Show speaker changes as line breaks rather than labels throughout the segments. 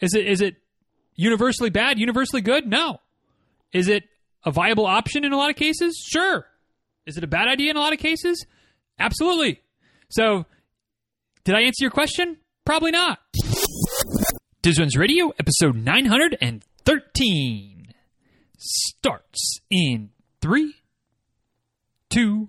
Is it is it universally bad, universally good? No. Is it a viable option in a lot of cases? Sure. Is it a bad idea in a lot of cases? Absolutely. So, did I answer your question? Probably not. Diz Runs Radio, episode 913, starts in three, two,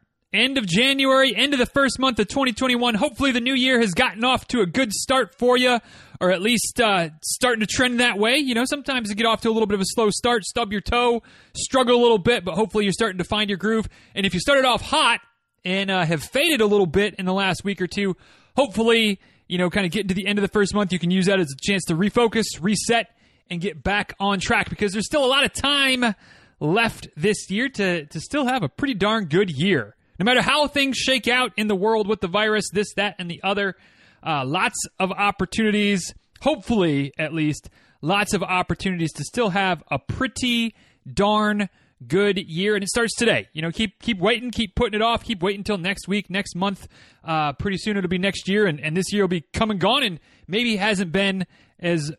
End of January, end of the first month of 2021. Hopefully, the new year has gotten off to a good start for you, or at least uh, starting to trend that way. You know, sometimes you get off to a little bit of a slow start, stub your toe, struggle a little bit, but hopefully, you're starting to find your groove. And if you started off hot and uh, have faded a little bit in the last week or two, hopefully, you know, kind of getting to the end of the first month, you can use that as a chance to refocus, reset, and get back on track because there's still a lot of time left this year to, to still have a pretty darn good year. No matter how things shake out in the world with the virus, this, that, and the other, uh, lots of opportunities, hopefully at least, lots of opportunities to still have a pretty darn good year. And it starts today. You know keep keep waiting keep putting it off keep waiting until next week next month. Uh, pretty soon it'll be next year and, and this year will be come and gone and maybe hasn't been as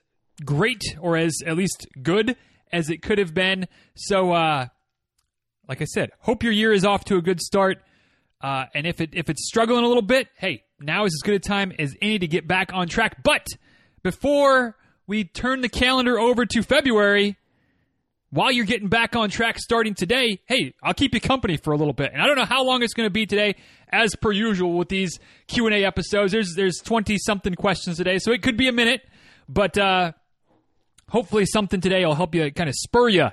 great or as at least good as it could have been. So uh, like i said hope your year is off to a good start uh, and if it if it's struggling a little bit, hey, now is as good a time as any to get back on track. But before we turn the calendar over to February, while you're getting back on track starting today, hey, I'll keep you company for a little bit. And I don't know how long it's going to be today, as per usual with these Q and A episodes. There's there's twenty something questions today, so it could be a minute, but uh, hopefully something today will help you kind of spur you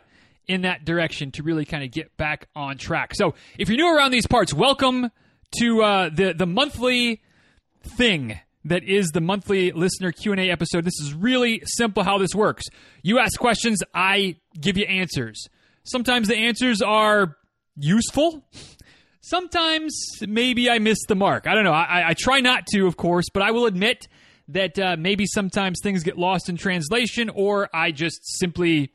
in that direction to really kind of get back on track. So if you're new around these parts, welcome to uh, the the monthly thing that is the monthly listener Q&A episode. This is really simple how this works. You ask questions, I give you answers. Sometimes the answers are useful. Sometimes maybe I miss the mark. I don't know. I, I try not to, of course, but I will admit that uh, maybe sometimes things get lost in translation or I just simply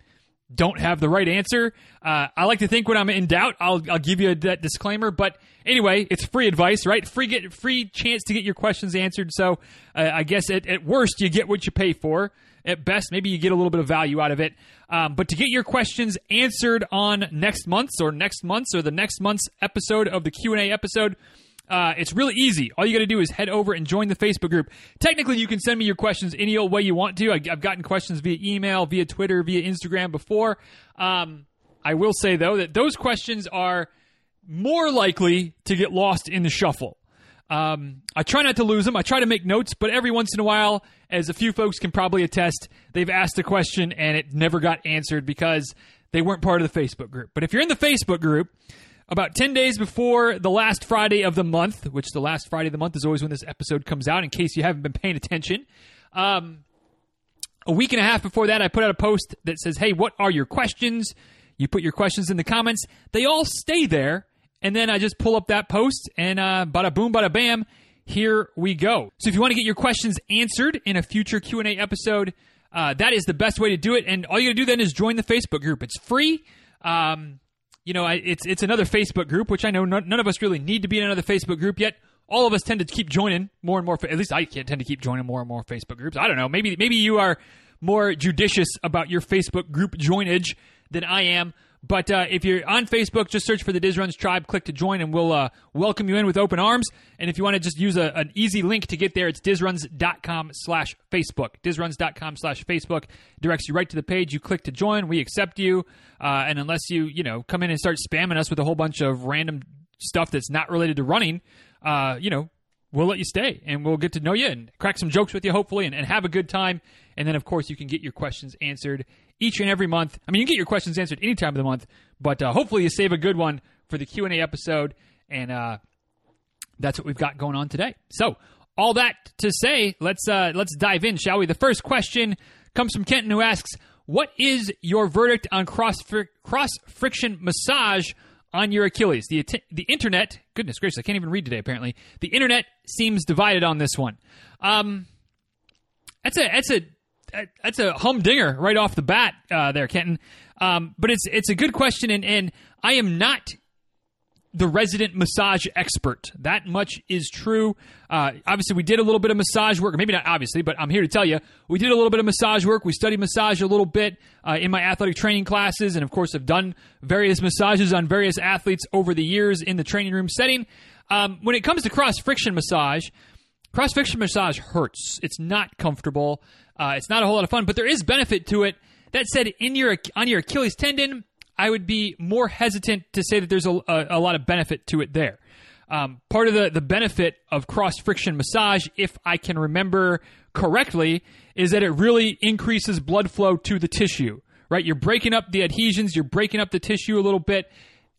don't have the right answer. Uh, I like to think when I'm in doubt, I'll, I'll give you a, that disclaimer. But anyway, it's free advice, right? Free get free chance to get your questions answered. So uh, I guess at, at worst, you get what you pay for. At best, maybe you get a little bit of value out of it. Um, but to get your questions answered on next month's or next month's or the next month's episode of the Q and A episode. Uh, it's really easy. All you got to do is head over and join the Facebook group. Technically, you can send me your questions any old way you want to. I, have gotten questions via email, via Twitter, via Instagram before. Um, I will say, though, that those questions are more likely to get lost in the shuffle. Um, I try not to lose them. I try to make notes, but every once in a while, as a few folks can probably attest, they've asked a question and it never got answered because they weren't part of the Facebook group. But if you're in the Facebook group, about 10 days before the last Friday of the month, which the last Friday of the month is always when this episode comes out, in case you haven't been paying attention. Um, a week and a half before that, I put out a post that says, Hey, what are your questions? You put your questions in the comments. They all stay there. And then I just pull up that post and uh, bada boom, bada bam, here we go. So if you want to get your questions answered in a future Q&A episode, uh, that is the best way to do it. And all you got to do then is join the Facebook group. It's free. Um, you know, I, it's it's another Facebook group, which I know none, none, of us really need to be in another Facebook group yet. All of us tend to keep joining more and more. At least I tend to keep joining more and more Facebook groups. I don't know. Maybe maybe you are more judicious about your Facebook group joinage than I am. But uh, if you're on Facebook, just search for the Diz Runs Tribe, click to join, and we'll uh, welcome you in with open arms. And if you want to just use a, an easy link to get there, it's dizruns.com slash Facebook. Dizruns.com slash Facebook directs you right to the page. You click to join. We accept you. Uh, and unless you, you know, come in and start spamming us with a whole bunch of random stuff that's not related to running, uh, you know, we'll let you stay and we'll get to know you and crack some jokes with you, hopefully, and, and have a good time. And then, of course, you can get your questions answered each and every month. I mean, you get your questions answered any time of the month, but uh, hopefully you save a good one for the Q&A episode. And uh, that's what we've got going on today. So all that to say, let's uh, let's dive in, shall we? The first question comes from Kenton, who asks, "What is your verdict on cross fr- cross friction massage on your Achilles?" The the internet, goodness gracious, I can't even read today. Apparently, the internet seems divided on this one. Um, that's a that's a that's a humdinger right off the bat uh, there, Kenton. Um, but it's it's a good question, and, and I am not the resident massage expert. That much is true. Uh, obviously, we did a little bit of massage work. Maybe not obviously, but I'm here to tell you we did a little bit of massage work. We studied massage a little bit uh, in my athletic training classes, and of course, have done various massages on various athletes over the years in the training room setting. Um, when it comes to cross friction massage, cross friction massage hurts. It's not comfortable. Uh, it's not a whole lot of fun, but there is benefit to it. That said, in your on your Achilles tendon, I would be more hesitant to say that there's a, a, a lot of benefit to it there. Um, part of the, the benefit of cross friction massage, if I can remember correctly, is that it really increases blood flow to the tissue, right? You're breaking up the adhesions, you're breaking up the tissue a little bit,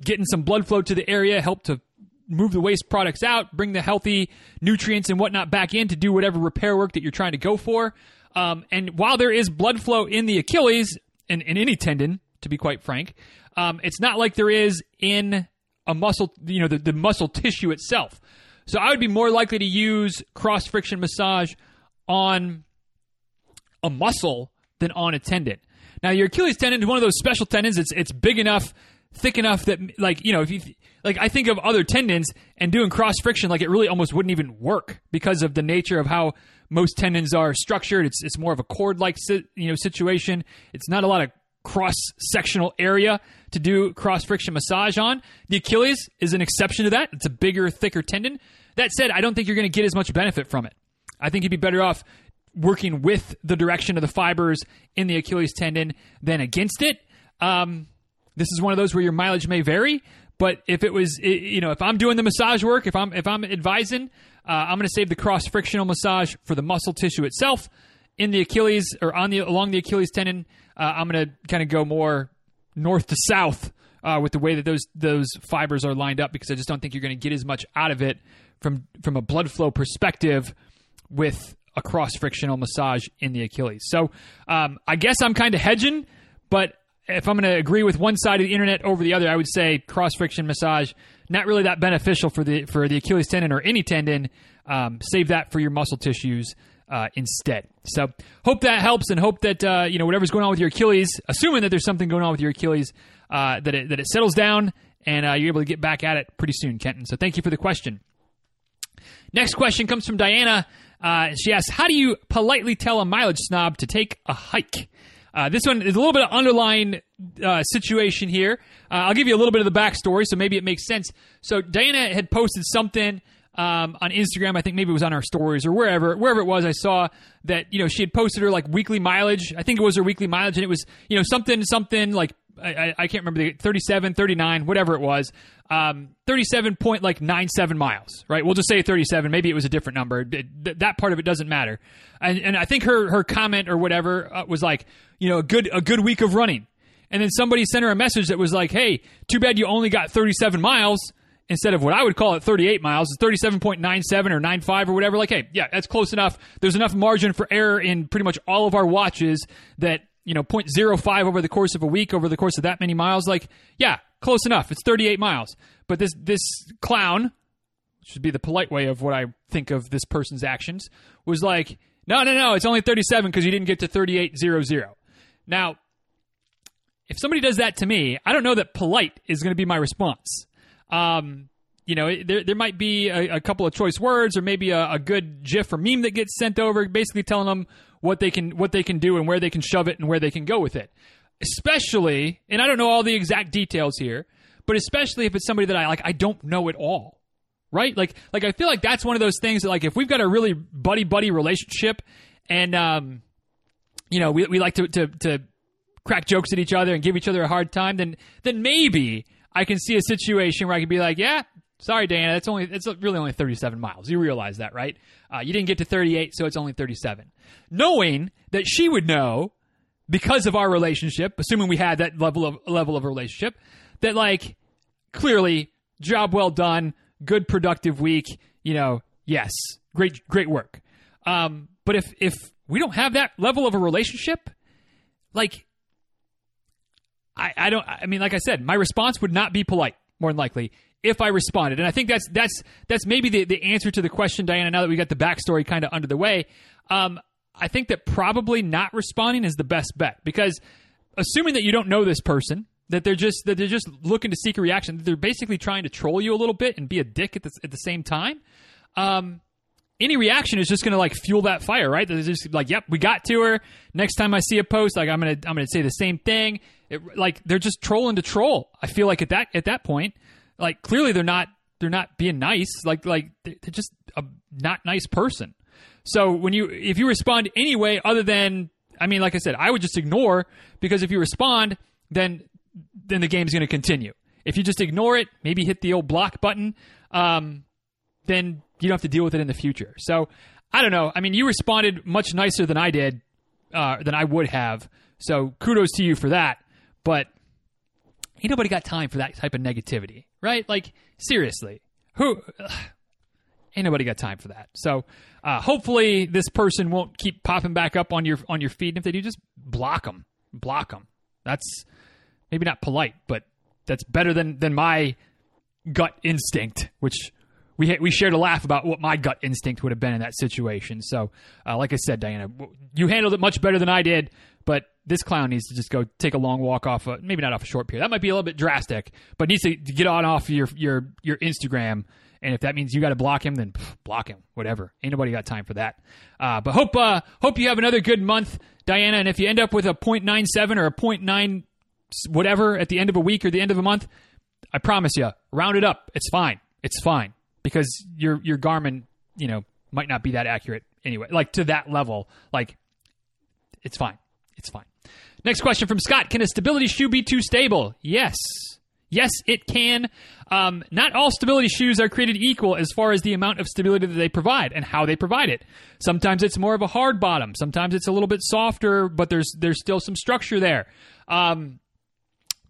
getting some blood flow to the area, help to move the waste products out, bring the healthy nutrients and whatnot back in to do whatever repair work that you're trying to go for. Um, and while there is blood flow in the Achilles and in any tendon, to be quite frank. Um, it's not like there is in a muscle, you know, the, the muscle tissue itself. So I would be more likely to use cross friction massage on a muscle than on a tendon. Now, your Achilles tendon is one of those special tendons. It's it's big enough, thick enough that like you know if you like I think of other tendons and doing cross friction like it really almost wouldn't even work because of the nature of how most tendons are structured. It's it's more of a cord like you know situation. It's not a lot of cross sectional area to do cross friction massage on. The Achilles is an exception to that. It's a bigger, thicker tendon. That said, I don't think you're going to get as much benefit from it. I think you'd be better off working with the direction of the fibers in the Achilles tendon than against it. Um, this is one of those where your mileage may vary, but if it was, you know, if I'm doing the massage work, if I'm if I'm advising, uh, I'm going to save the cross frictional massage for the muscle tissue itself in the Achilles or on the along the Achilles tendon. Uh, I'm going to kind of go more north to south uh, with the way that those those fibers are lined up because I just don't think you're going to get as much out of it from from a blood flow perspective with a cross frictional massage in the Achilles. So um, I guess I'm kind of hedging, but if I'm going to agree with one side of the internet over the other, I would say cross friction massage not really that beneficial for the for the Achilles tendon or any tendon. Um, save that for your muscle tissues uh, instead. So hope that helps, and hope that uh, you know whatever's going on with your Achilles, assuming that there's something going on with your Achilles, uh, that it that it settles down and uh, you're able to get back at it pretty soon, Kenton. So thank you for the question. Next question comes from Diana. Uh, she asks, "How do you politely tell a mileage snob to take a hike?" Uh, this one is a little bit of underlying situation here. I'll give you a little bit of the backstory, so maybe it makes sense. So Diana had posted something um, on Instagram. I think maybe it was on our stories or wherever wherever it was. I saw that you know she had posted her like weekly mileage. I think it was her weekly mileage, and it was you know something something like I, I can't remember the 37, 39, whatever it was. Um, 37 point like nine seven miles, right? We'll just say 37. Maybe it was a different number. It, that part of it doesn't matter. And, and I think her her comment or whatever uh, was like, you know, a good a good week of running. And then somebody sent her a message that was like, "Hey, too bad you only got 37 miles." Instead of what I would call it 38 miles, it's 37.97 or 95 or whatever. Like, hey, yeah, that's close enough. There's enough margin for error in pretty much all of our watches that, you know, 0.05 over the course of a week, over the course of that many miles. Like, yeah, close enough. It's 38 miles. But this, this clown, should be the polite way of what I think of this person's actions, was like, no, no, no, it's only 37 because you didn't get to 38.00. Now, if somebody does that to me, I don't know that polite is going to be my response. Um, you know, there, there might be a, a, couple of choice words or maybe a, a, good GIF or meme that gets sent over, basically telling them what they can what they can do and where they can shove it and where they can go with it. Especially, and I don't know all the exact details here, but especially if it's somebody that I like, I don't know at all, right? Like, like I feel like that's one of those things that like if we've got a really buddy buddy relationship, and um, you know, we we like to to to crack jokes at each other and give each other a hard time, then then maybe I can see a situation where I could be like, yeah, sorry, Dana, it's really only 37 miles. You realize that, right? Uh, you didn't get to 38, so it's only 37. Knowing that she would know because of our relationship, assuming we had that level of level of relationship, that like clearly job well done, good productive week. You know, yes, great great work. Um, but if if we don't have that level of a relationship, like I, I don't I mean like I said, my response would not be polite, more than likely, if I responded. And I think that's that's that's maybe the, the answer to the question, Diana, now that we got the backstory kind of under the way. Um, I think that probably not responding is the best bet because assuming that you don't know this person, that they're just that they're just looking to seek a reaction, they're basically trying to troll you a little bit and be a dick at the, at the same time. Um, any reaction is just going to like fuel that fire, right? They're just like, "Yep, we got to her." Next time I see a post, like I'm gonna I'm gonna say the same thing. It, like they're just trolling to troll. I feel like at that at that point, like clearly they're not they're not being nice. Like like they're just a not nice person. So when you if you respond anyway, other than I mean, like I said, I would just ignore because if you respond, then then the game's going to continue. If you just ignore it, maybe hit the old block button, um, then you don't have to deal with it in the future. So I don't know. I mean, you responded much nicer than I did, uh, than I would have. So kudos to you for that. But ain't nobody got time for that type of negativity, right? Like seriously, who? Ugh, ain't nobody got time for that. So uh, hopefully this person won't keep popping back up on your on your feed. And if they do, just block them. Block them. That's maybe not polite, but that's better than than my gut instinct, which we we shared a laugh about what my gut instinct would have been in that situation. So, uh, like I said, Diana, you handled it much better than I did. But this clown needs to just go take a long walk off, a, maybe not off a short period. That might be a little bit drastic, but needs to get on off your your your Instagram. And if that means you got to block him, then pff, block him. Whatever. Ain't nobody got time for that. Uh, but hope uh, hope you have another good month, Diana. And if you end up with a 0.97 or a 0.9 whatever at the end of a week or the end of a month, I promise you, round it up. It's fine. It's fine because your your Garmin, you know, might not be that accurate anyway. Like to that level, like it's fine. It's fine. Next question from Scott: Can a stability shoe be too stable? Yes. Yes, it can. Um, not all stability shoes are created equal as far as the amount of stability that they provide and how they provide it. Sometimes it's more of a hard bottom. Sometimes it's a little bit softer, but there's there's still some structure there. Um,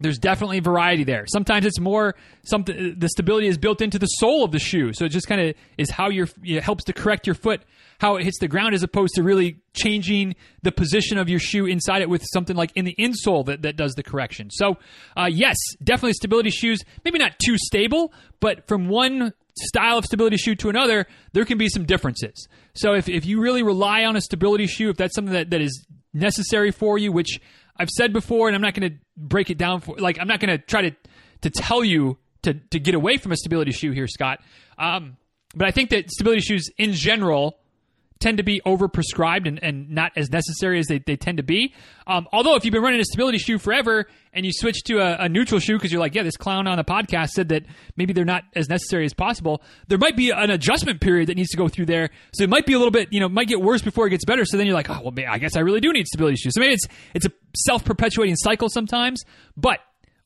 there's definitely variety there. Sometimes it's more something. The stability is built into the sole of the shoe, so it just kind of is how your it helps to correct your foot, how it hits the ground, as opposed to really changing the position of your shoe inside it with something like in the insole that, that does the correction. So, uh, yes, definitely stability shoes. Maybe not too stable, but from one style of stability shoe to another, there can be some differences. So, if if you really rely on a stability shoe, if that's something that, that is necessary for you, which I've said before, and I'm not going to break it down for like I'm not going to try to to tell you to to get away from a stability shoe here, Scott. Um, but I think that stability shoes in general tend to be overprescribed and, and not as necessary as they, they tend to be. Um, although if you've been running a stability shoe forever and you switch to a, a neutral shoe because you're like, yeah, this clown on the podcast said that maybe they're not as necessary as possible, there might be an adjustment period that needs to go through there. So it might be a little bit, you know, might get worse before it gets better. So then you're like, oh, well, I guess I really do need stability shoes. So maybe it's it's a self perpetuating cycle sometimes. But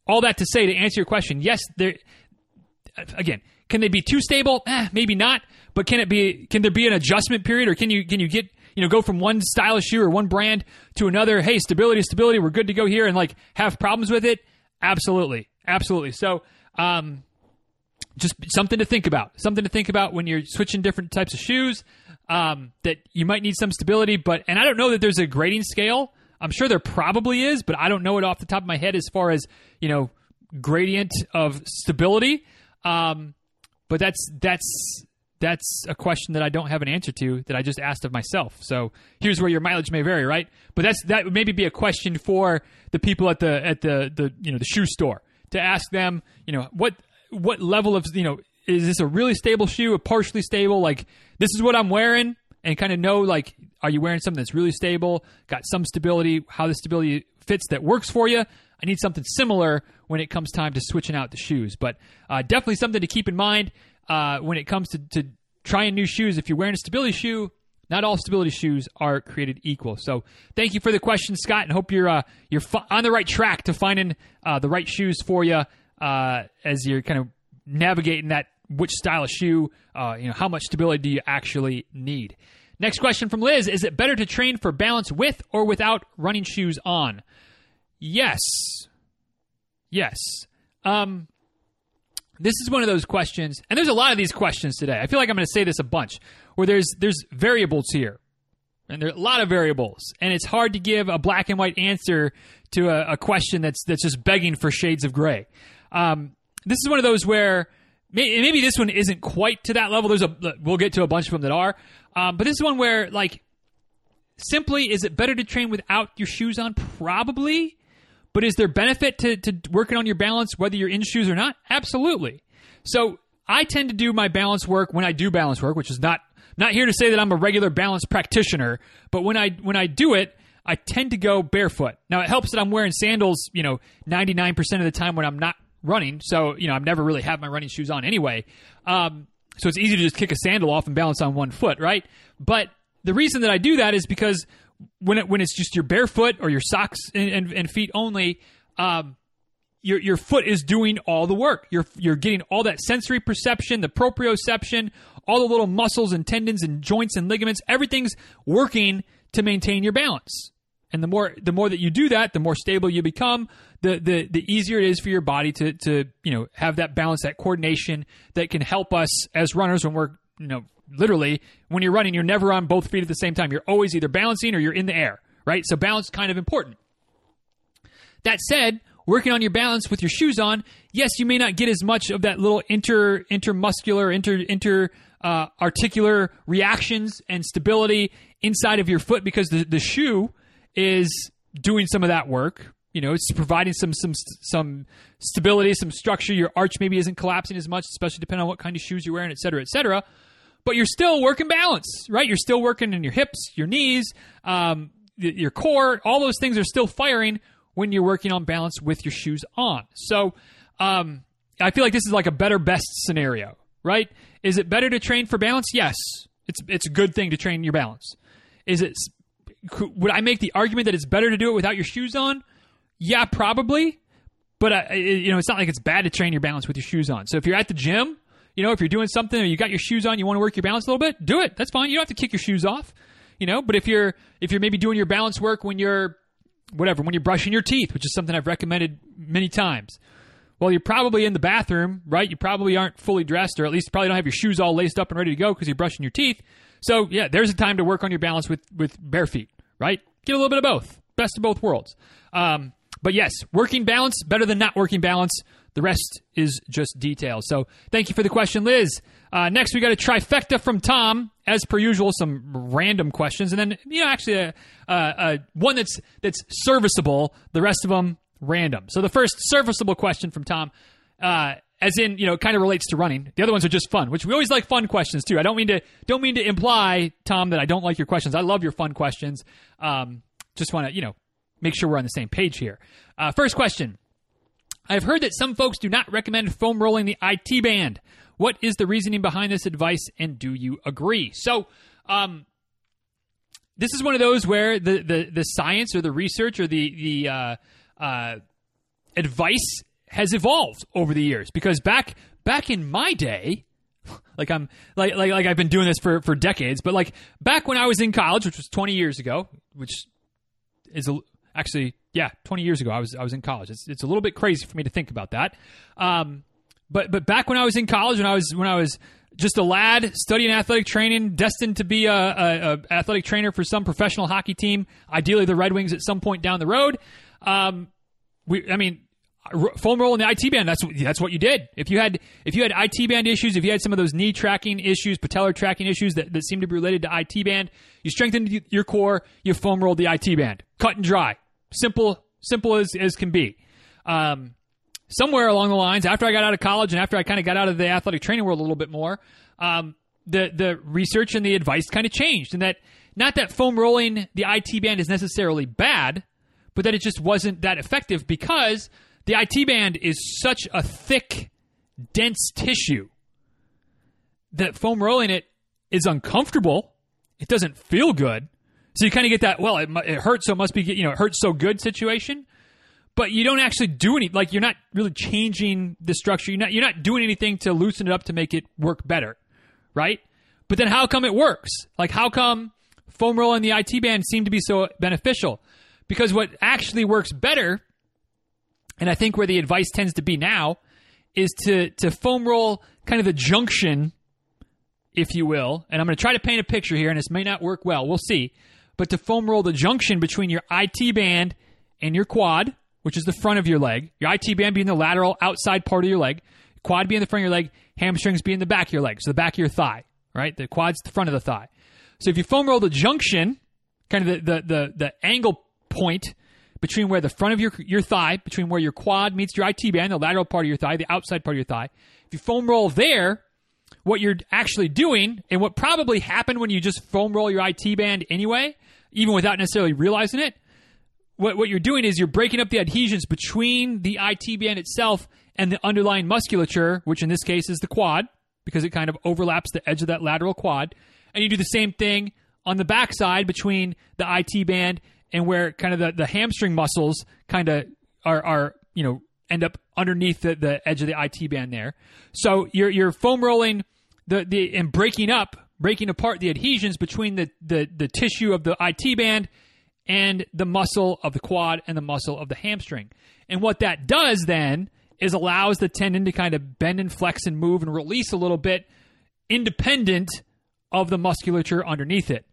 all that to say, to answer your question, yes, there. Again, can they be too stable? Eh, maybe not. But can it be? Can there be an adjustment period, or can you can you get you know go from one style of shoe or one brand to another? Hey, stability, stability. We're good to go here, and like have problems with it? Absolutely, absolutely. So. Um, just something to think about. Something to think about when you're switching different types of shoes. Um, that you might need some stability, but and I don't know that there's a grading scale. I'm sure there probably is, but I don't know it off the top of my head as far as you know gradient of stability. Um, but that's that's that's a question that I don't have an answer to that I just asked of myself. So here's where your mileage may vary, right? But that's that would maybe be a question for the people at the at the the you know the shoe store to ask them, you know, what what level of you know is this a really stable shoe, a partially stable? Like this is what I'm wearing, and kind of know like are you wearing something that's really stable, got some stability, how the stability fits that works for you. I need something similar when it comes time to switching out the shoes. But uh, definitely something to keep in mind uh, when it comes to, to trying new shoes. If you're wearing a stability shoe, not all stability shoes are created equal. So thank you for the question, Scott, and hope you're uh, you're on the right track to finding uh, the right shoes for you uh, as you're kind of navigating that which style of shoe. Uh, you know, how much stability do you actually need? Next question from Liz: Is it better to train for balance with or without running shoes on? Yes. Yes. Um, this is one of those questions, and there's a lot of these questions today. I feel like I'm going to say this a bunch, where there's there's variables here, and there are a lot of variables, and it's hard to give a black and white answer to a, a question that's that's just begging for shades of gray. Um, this is one of those where may, maybe this one isn't quite to that level. There's a we'll get to a bunch of them that are, um, but this is one where like simply is it better to train without your shoes on? Probably. But is there benefit to, to working on your balance whether you're in shoes or not? Absolutely. So I tend to do my balance work when I do balance work, which is not not here to say that I'm a regular balance practitioner, but when I when I do it, I tend to go barefoot. Now it helps that I'm wearing sandals, you know, 99% of the time when I'm not running. So, you know, I've never really have my running shoes on anyway. Um, so it's easy to just kick a sandal off and balance on one foot, right? But the reason that I do that is because when it, when it's just your barefoot or your socks and, and, and feet only, um, your your foot is doing all the work. You're you're getting all that sensory perception, the proprioception, all the little muscles and tendons and joints and ligaments. Everything's working to maintain your balance. And the more the more that you do that, the more stable you become. The the the easier it is for your body to to you know have that balance, that coordination that can help us as runners when we're you know literally when you're running, you're never on both feet at the same time. You're always either balancing or you're in the air, right? So balance is kind of important. That said, working on your balance with your shoes on, yes, you may not get as much of that little inter intermuscular, inter inter uh, articular reactions and stability inside of your foot because the, the shoe is doing some of that work. You know, it's providing some some some stability, some structure. Your arch maybe isn't collapsing as much, especially depending on what kind of shoes you're wearing, et cetera, et cetera but you're still working balance, right? You're still working in your hips, your knees, um, your core. All those things are still firing when you're working on balance with your shoes on. So um, I feel like this is like a better best scenario, right? Is it better to train for balance? Yes, it's it's a good thing to train your balance. Is it? Would I make the argument that it's better to do it without your shoes on? Yeah, probably. But you know, it's not like it's bad to train your balance with your shoes on. So if you're at the gym you know, if you're doing something or you got your shoes on, you want to work your balance a little bit, do it. That's fine. You don't have to kick your shoes off. You know, but if you're if you're maybe doing your balance work when you're whatever, when you're brushing your teeth, which is something I've recommended many times. Well, you're probably in the bathroom, right? You probably aren't fully dressed, or at least probably don't have your shoes all laced up and ready to go because you're brushing your teeth. So, yeah, there's a time to work on your balance with, with bare feet, right? Get a little bit of both. Best of both worlds. Um, but yes, working balance better than not working balance. The rest is just details. So thank you for the question, Liz. Uh, next, we got a trifecta from Tom, as per usual. Some random questions, and then you know, actually, a, a, a one that's that's serviceable. The rest of them random. So the first serviceable question from Tom. Uh, as in, you know, kind of relates to running. The other ones are just fun, which we always like fun questions too. I don't mean to don't mean to imply, Tom, that I don't like your questions. I love your fun questions. Um, just want to, you know, make sure we're on the same page here. Uh, first question I've heard that some folks do not recommend foam rolling the IT band. What is the reasoning behind this advice, and do you agree? So, um, this is one of those where the, the, the science or the research or the the uh, uh, advice has evolved over the years. Because back back in my day, like I'm like like like I've been doing this for for decades, but like back when I was in college, which was 20 years ago, which is a, actually yeah, 20 years ago, I was I was in college. It's, it's a little bit crazy for me to think about that. Um, but but back when I was in college, when I was when I was just a lad studying athletic training, destined to be a, a, a athletic trainer for some professional hockey team, ideally the Red Wings at some point down the road. Um, we, I mean, foam roll in the IT band. That's that's what you did. If you had if you had IT band issues, if you had some of those knee tracking issues, patellar tracking issues that, that seem to be related to IT band, you strengthened your core. You foam rolled the IT band, cut and dry. Simple, simple as, as can be. Um, somewhere along the lines, after I got out of college and after I kind of got out of the athletic training world a little bit more, um, the the research and the advice kind of changed, and that not that foam rolling the IT band is necessarily bad, but that it just wasn't that effective because the IT band is such a thick, dense tissue that foam rolling it is uncomfortable. It doesn't feel good. So you kind of get that, well, it, it hurts, so it must be, you know, it hurts so good situation. But you don't actually do any, like, you're not really changing the structure. You're not, you're not doing anything to loosen it up to make it work better, right? But then how come it works? Like, how come foam roll and the IT band seem to be so beneficial? Because what actually works better, and I think where the advice tends to be now, is to to foam roll kind of the junction, if you will. And I'm going to try to paint a picture here, and this may not work well. We'll see. But to foam roll the junction between your IT band and your quad, which is the front of your leg, your IT band being the lateral outside part of your leg, quad being the front of your leg, hamstrings being the back of your leg, so the back of your thigh, right? The quad's the front of the thigh. So if you foam roll the junction, kind of the the the, the angle point between where the front of your your thigh, between where your quad meets your IT band, the lateral part of your thigh, the outside part of your thigh. If you foam roll there, what you're actually doing, and what probably happened when you just foam roll your IT band anyway, even without necessarily realizing it, what, what you're doing is you're breaking up the adhesions between the IT band itself and the underlying musculature, which in this case is the quad, because it kind of overlaps the edge of that lateral quad. And you do the same thing on the backside between the IT band and where kind of the, the hamstring muscles kind of are, are, you know, end up underneath the, the edge of the IT band there. So you're, you're foam rolling the, the, and breaking up, breaking apart the adhesions between the, the, the tissue of the IT band and the muscle of the quad and the muscle of the hamstring. And what that does then is allows the tendon to kind of bend and flex and move and release a little bit independent of the musculature underneath it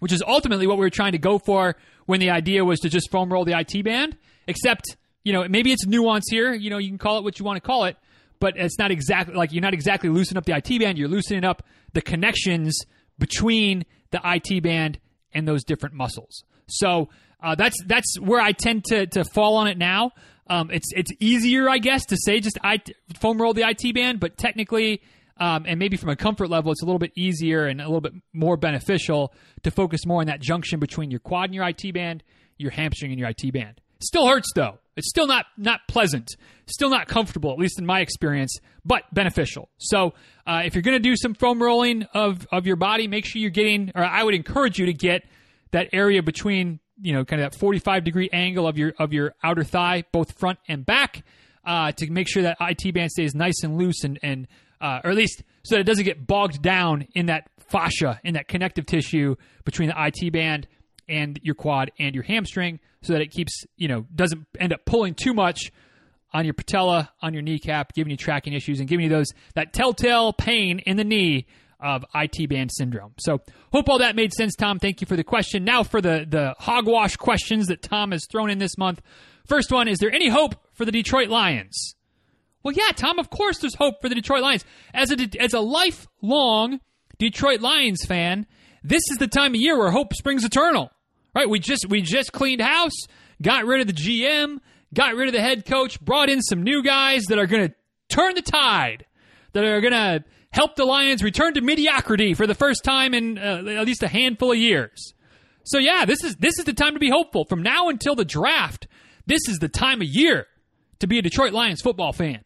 which is ultimately what we were trying to go for when the idea was to just foam roll the IT band. Except, you know, maybe it's nuance here. You know, you can call it what you want to call it, but it's not exactly like you're not exactly loosening up the IT band. You're loosening up the connections between the IT band and those different muscles. So uh, that's that's where I tend to to fall on it now. Um, it's it's easier, I guess, to say just I foam roll the IT band, but technically um, and maybe from a comfort level, it's a little bit easier and a little bit more beneficial to focus more on that junction between your quad and your IT band, your hamstring and your IT band. Still hurts though. It's still not not pleasant. Still not comfortable, at least in my experience, but beneficial. So uh, if you're going to do some foam rolling of of your body, make sure you're getting, or I would encourage you to get that area between you know kind of that 45 degree angle of your of your outer thigh, both front and back, uh, to make sure that IT band stays nice and loose and and uh, or at least so that it doesn't get bogged down in that fascia, in that connective tissue between the IT band and your quad and your hamstring, so that it keeps, you know, doesn't end up pulling too much on your patella, on your kneecap, giving you tracking issues and giving you those that telltale pain in the knee of IT band syndrome. So hope all that made sense, Tom. Thank you for the question. Now for the the hogwash questions that Tom has thrown in this month. First one: Is there any hope for the Detroit Lions? Well, yeah, Tom, of course there's hope for the Detroit Lions. As a, as a lifelong Detroit Lions fan, this is the time of year where hope springs eternal. Right? We just we just cleaned house, got rid of the GM, got rid of the head coach, brought in some new guys that are going to turn the tide, that are going to help the Lions return to mediocrity for the first time in uh, at least a handful of years. So yeah, this is this is the time to be hopeful. From now until the draft, this is the time of year to be a Detroit Lions football fan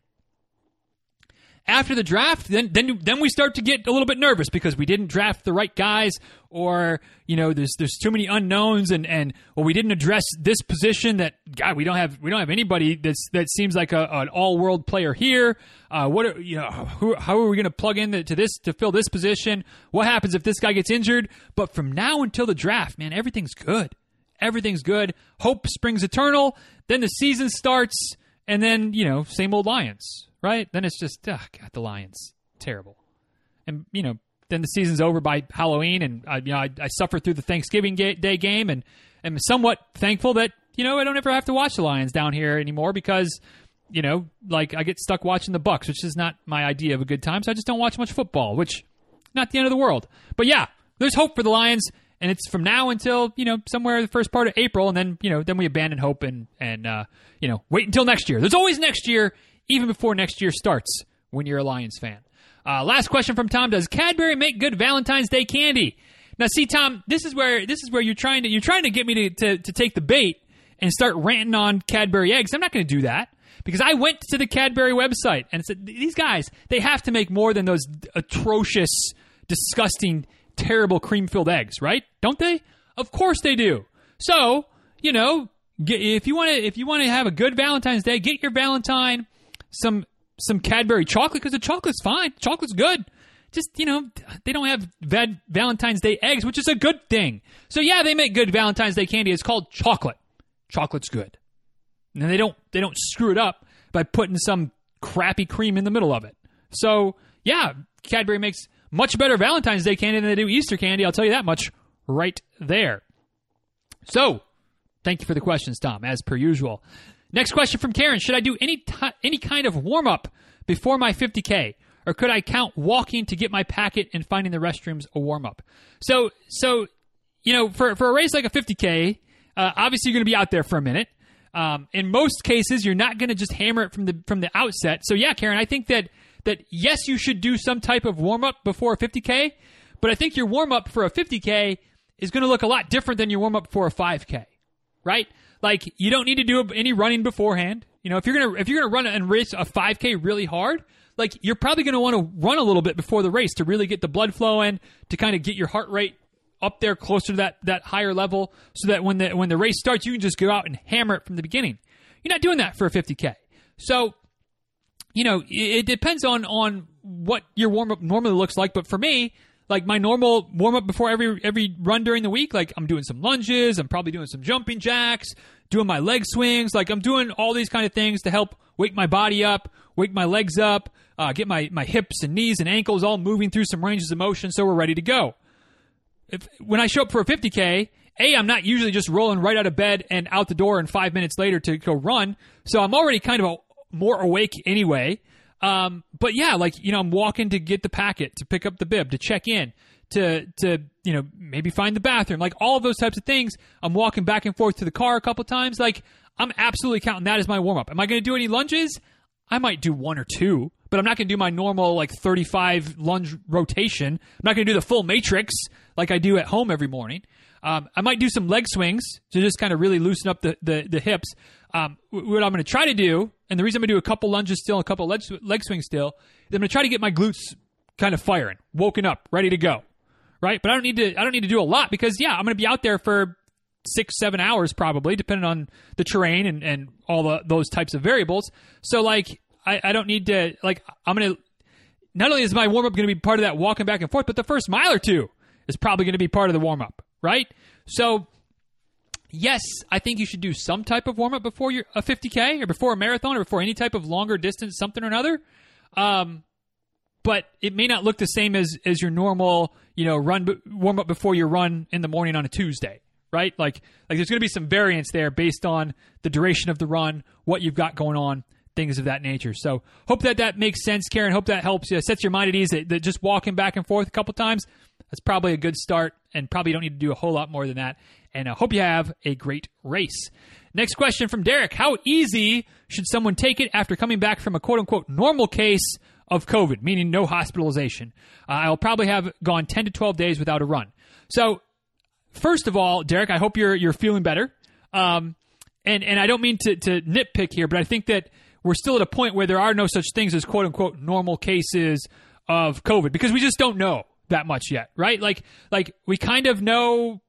after the draft, then then then we start to get a little bit nervous because we didn't draft the right guys, or you know, there's there's too many unknowns, and and well, we didn't address this position. That God, we don't have we don't have anybody that's that seems like a, an all world player here. Uh, what are, you know, who, how are we going to plug in to this to fill this position? What happens if this guy gets injured? But from now until the draft, man, everything's good. Everything's good. Hope springs eternal. Then the season starts, and then you know, same old Lions right? Then it's just, oh, God, the Lions, terrible. And you know, then the season's over by Halloween, and I, you know, I, I through the Thanksgiving Day game, and am somewhat thankful that you know I don't ever have to watch the Lions down here anymore because you know, like I get stuck watching the Bucs, which is not my idea of a good time. So I just don't watch much football, which not the end of the world. But yeah, there's hope for the Lions, and it's from now until you know somewhere the first part of April, and then you know then we abandon hope and and uh, you know wait until next year. There's always next year, even before next year starts when you're a Lions fan. Uh, last question from Tom: Does Cadbury make good Valentine's Day candy? Now, see, Tom, this is where this is where you're trying to you're trying to get me to, to, to take the bait and start ranting on Cadbury eggs. I'm not going to do that because I went to the Cadbury website and said these guys they have to make more than those atrocious, disgusting, terrible cream filled eggs, right? Don't they? Of course they do. So you know, if you want to if you want to have a good Valentine's Day, get your Valentine some some Cadbury chocolate because the chocolate's fine. Chocolate's good. Just you know, they don't have vad- Valentine's Day eggs, which is a good thing. So yeah, they make good Valentine's Day candy. It's called chocolate. Chocolate's good, and they don't they don't screw it up by putting some crappy cream in the middle of it. So yeah, Cadbury makes much better Valentine's Day candy than they do Easter candy. I'll tell you that much right there. So thank you for the questions, Tom, as per usual. Next question from Karen: Should I do any t- any kind of warm up before my 50k, or could I count walking to get my packet and finding the restrooms a warm up? So so you know for for a race like a 50k, uh, obviously you're going to be out there for a minute. Um, in most cases, you're not going to just hammer it from the from the outset. So yeah, Karen, I think that that yes, you should do some type of warm up before a 50k, but I think your warm up for a 50k is going to look a lot different than your warm up for a 5k, right? Like you don't need to do any running beforehand. You know, if you're gonna if you're gonna run and race a 5k really hard, like you're probably to want to run a little bit before the race to really get the blood flowing, to kind of get your heart rate up there closer to that that higher level so that when the when the race starts you can just go out and hammer it from the beginning. You're not doing that for a 50k. So, you know, it, it depends on on what your warm up normally looks like, but for me, like my normal warm up before every every run during the week, like I'm doing some lunges, I'm probably doing some jumping jacks, doing my leg swings, like I'm doing all these kind of things to help wake my body up, wake my legs up, uh, get my my hips and knees and ankles all moving through some ranges of motion so we're ready to go if when I show up for a 50k, a I'm not usually just rolling right out of bed and out the door and five minutes later to go run, so I'm already kind of a, more awake anyway. Um, but yeah, like you know, I'm walking to get the packet, to pick up the bib, to check in, to to you know maybe find the bathroom, like all of those types of things. I'm walking back and forth to the car a couple times. Like I'm absolutely counting that as my warm up. Am I going to do any lunges? I might do one or two, but I'm not going to do my normal like 35 lunge rotation. I'm not going to do the full matrix like I do at home every morning. Um, I might do some leg swings to just kind of really loosen up the, the, the hips. Um, what I'm going to try to do, and the reason I'm going to do a couple lunges still, a couple leg, leg swings still, is I'm going to try to get my glutes kind of firing, woken up, ready to go. Right? But I don't need to I don't need to do a lot because yeah, I'm going to be out there for six, seven hours probably, depending on the terrain and, and all the, those types of variables. So like I, I don't need to like I'm gonna not only is my warm up gonna be part of that walking back and forth, but the first mile or two is probably gonna be part of the warm up, right? So yes, I think you should do some type of warm up before you're a 50k or before a marathon or before any type of longer distance, something or another. Um, but it may not look the same as as your normal, you know, run warm up before your run in the morning on a Tuesday, right? Like like there's going to be some variance there based on the duration of the run, what you've got going on, things of that nature. So hope that that makes sense, Karen. Hope that helps you, sets your mind at ease. That, that just walking back and forth a couple times, that's probably a good start, and probably don't need to do a whole lot more than that. And I hope you have a great race. Next question from Derek: How easy should someone take it after coming back from a quote unquote normal case of COVID, meaning no hospitalization? Uh, I'll probably have gone 10 to 12 days without a run. So, first of all, Derek, I hope you're you're feeling better. Um, and and I don't mean to, to nitpick here, but I think that we're still at a point where there are no such things as quote unquote normal cases of COVID because we just don't know that much yet, right? Like like we kind of know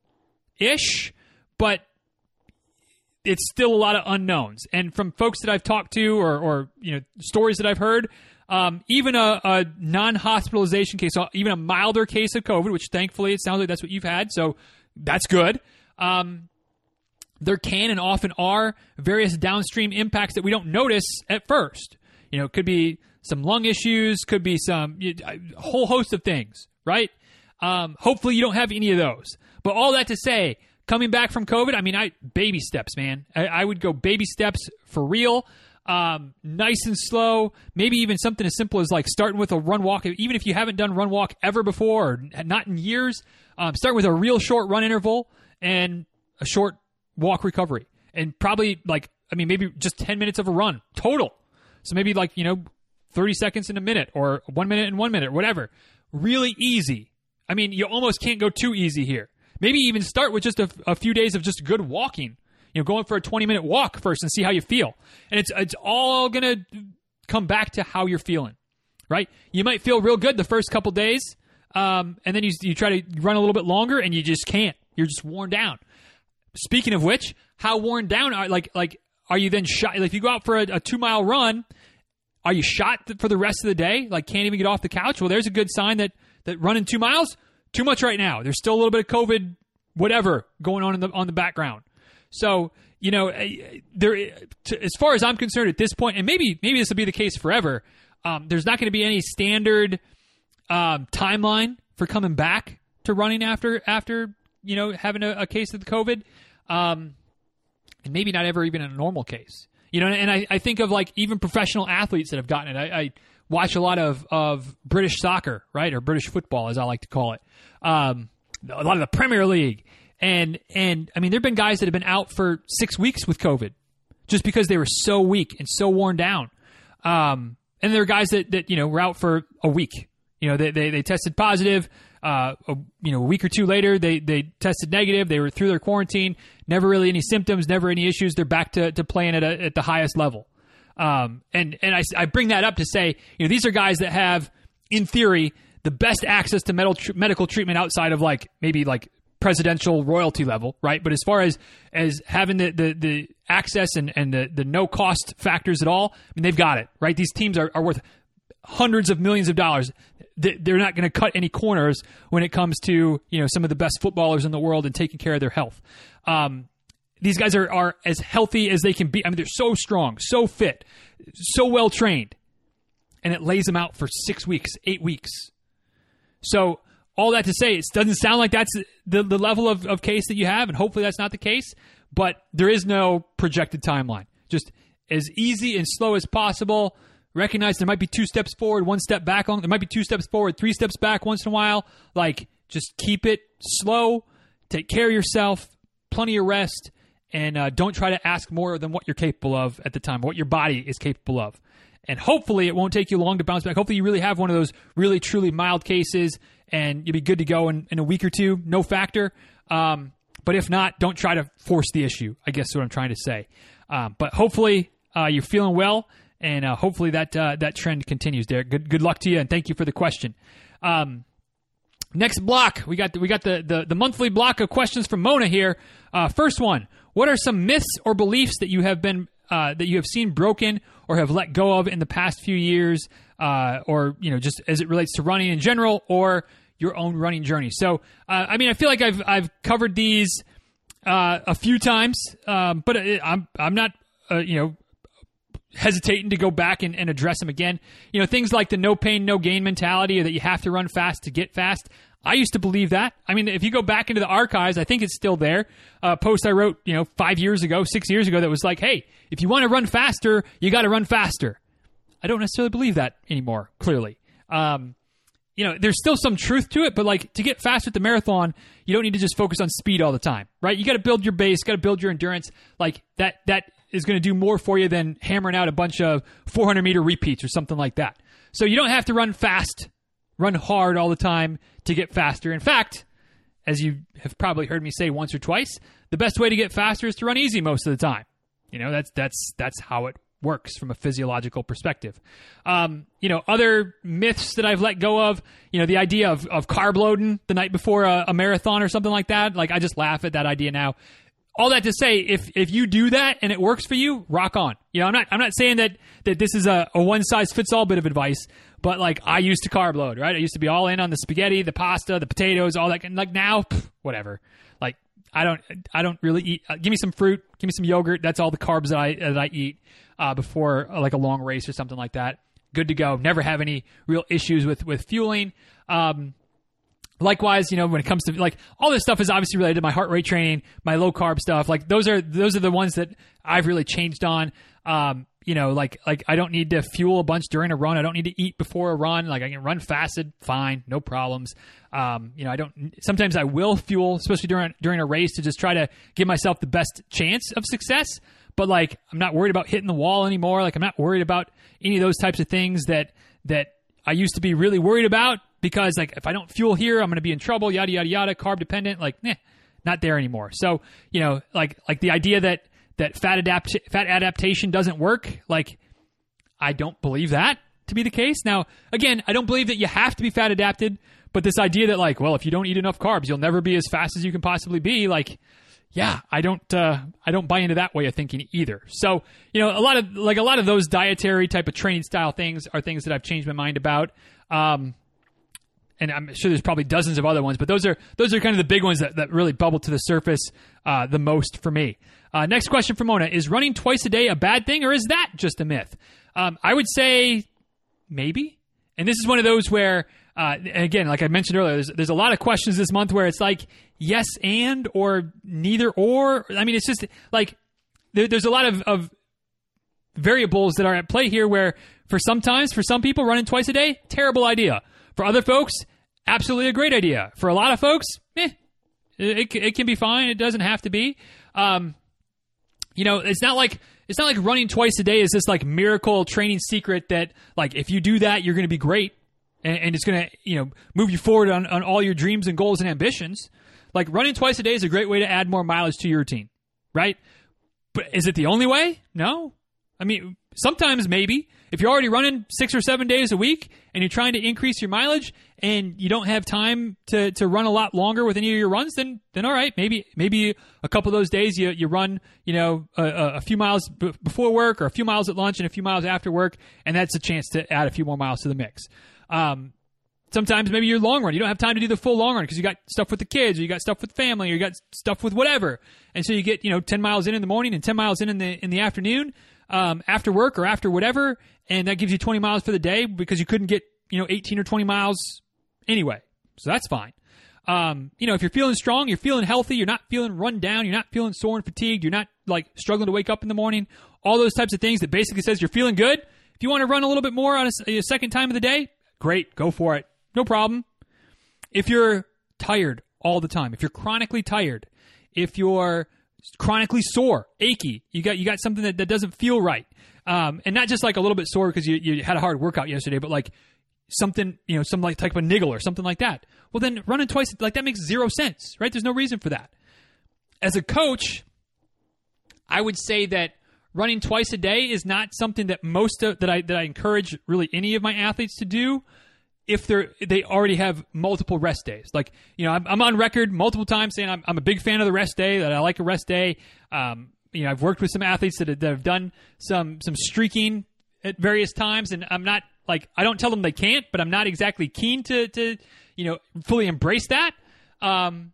ish, but it's still a lot of unknowns. And from folks that I've talked to or, or you know stories that I've heard, um, even a, a non-hospitalization case, even a milder case of COVID, which thankfully it sounds like that's what you've had, so that's good. Um, there can and often are various downstream impacts that we don't notice at first. You know, it could be some lung issues, could be some a whole host of things, right? Um, hopefully, you don't have any of those. But all that to say, coming back from COVID, I mean, I baby steps, man. I, I would go baby steps for real, um, nice and slow. Maybe even something as simple as like starting with a run walk, even if you haven't done run walk ever before or not in years. Um, start with a real short run interval and a short walk recovery and probably like I mean maybe just 10 minutes of a run total. So maybe like, you know, 30 seconds in a minute or 1 minute in 1 minute, whatever. Really easy. I mean, you almost can't go too easy here. Maybe even start with just a, a few days of just good walking. You know, going for a 20 minute walk first and see how you feel. And it's it's all going to come back to how you're feeling. Right? You might feel real good the first couple days. Um, and then you, you try to run a little bit longer and you just can't. You're just worn down. Speaking of which, how worn down are like like are you then shot? Like if you go out for a, a two mile run, are you shot for the rest of the day? Like can't even get off the couch? Well, there's a good sign that that running two miles too much right now. There's still a little bit of COVID, whatever going on in the on the background. So you know, there to, as far as I'm concerned at this point, and maybe maybe this will be the case forever. Um, there's not going to be any standard um, timeline for coming back to running after after you know having a, a case of the COVID, um, and maybe not ever even a normal case. You know, and I, I think of like even professional athletes that have gotten it. I, I watch a lot of of British soccer, right, or British football, as I like to call it. Um, a lot of the Premier League, and and I mean, there've been guys that have been out for six weeks with COVID, just because they were so weak and so worn down. Um, and there are guys that that you know were out for a week. You know, they they, they tested positive. Uh, a, you know, a week or two later, they they tested negative. They were through their quarantine. Never really any symptoms. Never any issues. They're back to, to playing at a, at the highest level. Um, and and I, I bring that up to say, you know, these are guys that have, in theory, the best access to medical treatment outside of like maybe like presidential royalty level, right? But as far as as having the the, the access and, and the, the no cost factors at all, I mean they've got it, right? These teams are, are worth hundreds of millions of dollars. They're not going to cut any corners when it comes to you know some of the best footballers in the world and taking care of their health. Um, these guys are, are as healthy as they can be. I mean, they're so strong, so fit, so well trained, and it lays them out for six weeks, eight weeks. So all that to say, it doesn't sound like that's the, the level of, of case that you have, and hopefully that's not the case. But there is no projected timeline. Just as easy and slow as possible. Recognize there might be two steps forward, one step back. On there might be two steps forward, three steps back once in a while. Like just keep it slow. Take care of yourself. Plenty of rest and uh, don't try to ask more than what you're capable of at the time, what your body is capable of. And hopefully, it won't take you long to bounce back. Hopefully, you really have one of those really, truly mild cases and you'll be good to go in, in a week or two, no factor. Um, but if not, don't try to force the issue, I guess is what I'm trying to say. Um, but hopefully, uh, you're feeling well, and uh, hopefully that uh, that trend continues, Derek. Good, good luck to you, and thank you for the question. Um, next block, we got the, we got the, the, the monthly block of questions from Mona here. Uh, first one: what are some myths or beliefs that you have been uh, that you have seen broken or have let go of in the past few years, uh, or you know, just as it relates to running in general, or your own running journey? So, uh, I mean, I feel like I've I've covered these uh, a few times, um, but I'm I'm not uh, you know hesitating to go back and, and, address them again. You know, things like the no pain, no gain mentality, or that you have to run fast to get fast. I used to believe that. I mean, if you go back into the archives, I think it's still there. A post I wrote, you know, five years ago, six years ago, that was like, hey, if you want to run faster, you got to run faster. I don't necessarily believe that anymore, clearly. Um, you know, there's still some truth to it, but like to get fast at the marathon, you don't need to just focus on speed all the time, right? You got to build your base, got to build your endurance. Like that, that is going to do more for you than hammering out a bunch of 400 meter repeats or something like that. So you don't have to run fast run hard all the time to get faster. In fact, as you have probably heard me say once or twice, the best way to get faster is to run easy most of the time. You know, that's that's that's how it works from a physiological perspective. Um, you know, other myths that I've let go of, you know, the idea of, of carb loading the night before a, a marathon or something like that. Like I just laugh at that idea now. All that to say, if if you do that and it works for you, rock on. You know, I'm not I'm not saying that that this is a, a one size fits all bit of advice, but like I used to carb load, right? I used to be all in on the spaghetti, the pasta, the potatoes, all that. And like now, pff, whatever. Like I don't, I don't really eat. Uh, give me some fruit, give me some yogurt. That's all the carbs that I that I eat uh, before uh, like a long race or something like that. Good to go. Never have any real issues with with fueling. Um, likewise you know when it comes to like all this stuff is obviously related to my heart rate training my low carb stuff like those are those are the ones that i've really changed on um, you know, like like I don't need to fuel a bunch during a run. I don't need to eat before a run. Like I can run fasted, fine, no problems. Um, you know, I don't. Sometimes I will fuel, especially during during a race, to just try to give myself the best chance of success. But like, I'm not worried about hitting the wall anymore. Like I'm not worried about any of those types of things that that I used to be really worried about because like if I don't fuel here, I'm going to be in trouble. Yada yada yada. Carb dependent. Like, nah, not there anymore. So you know, like like the idea that that fat adapt fat adaptation doesn't work. Like, I don't believe that to be the case. Now, again, I don't believe that you have to be fat adapted, but this idea that like, well, if you don't eat enough carbs, you'll never be as fast as you can possibly be, like, yeah, I don't uh, I don't buy into that way of thinking either. So, you know, a lot of like a lot of those dietary type of training style things are things that I've changed my mind about. Um, and I'm sure there's probably dozens of other ones, but those are those are kind of the big ones that, that really bubble to the surface uh, the most for me. Uh, next question from Mona: Is running twice a day a bad thing, or is that just a myth? Um, I would say maybe. And this is one of those where, uh, again, like I mentioned earlier, there's, there's a lot of questions this month where it's like yes and or neither or. I mean, it's just like there, there's a lot of, of variables that are at play here where for sometimes, for some people, running twice a day, terrible idea. For other folks, absolutely a great idea. For a lot of folks, eh, it, it can be fine. It doesn't have to be. Um, you know, it's not like it's not like running twice a day is this like miracle training secret that like if you do that you're going to be great and, and it's going to you know move you forward on, on all your dreams and goals and ambitions. Like running twice a day is a great way to add more mileage to your routine, right? But is it the only way? No. I mean, sometimes maybe if you're already running six or seven days a week and you're trying to increase your mileage and you don't have time to, to run a lot longer with any of your runs, then then all right, maybe maybe a couple of those days you, you run you know a, a few miles b- before work or a few miles at lunch and a few miles after work, and that's a chance to add a few more miles to the mix. Um, sometimes maybe your long run you don't have time to do the full long run because you got stuff with the kids or you got stuff with family or you got stuff with whatever, and so you get you know ten miles in in the morning and ten miles in in the in the afternoon um, after work or after whatever, and that gives you 20 miles for the day because you couldn't get you know 18 or 20 miles anyway. So that's fine. Um, you know, if you're feeling strong, you're feeling healthy, you're not feeling run down, you're not feeling sore and fatigued, you're not like struggling to wake up in the morning, all those types of things that basically says you're feeling good. If you want to run a little bit more on a, a second time of the day, great, go for it. No problem. If you're tired all the time, if you're chronically tired, if you're chronically sore, achy. You got you got something that, that doesn't feel right, um, and not just like a little bit sore because you, you had a hard workout yesterday, but like something you know some like type of niggle or something like that. Well, then running twice like that makes zero sense, right? There's no reason for that. As a coach, I would say that running twice a day is not something that most of, that I that I encourage really any of my athletes to do if they're they already have multiple rest days. Like you know, I'm, I'm on record multiple times saying I'm, I'm, a big fan of the rest day. That I like a rest day. Um, you know, I've worked with some athletes that have, that have done some some streaking at various times, and I'm not like I don't tell them they can't, but I'm not exactly keen to to you know fully embrace that. Um,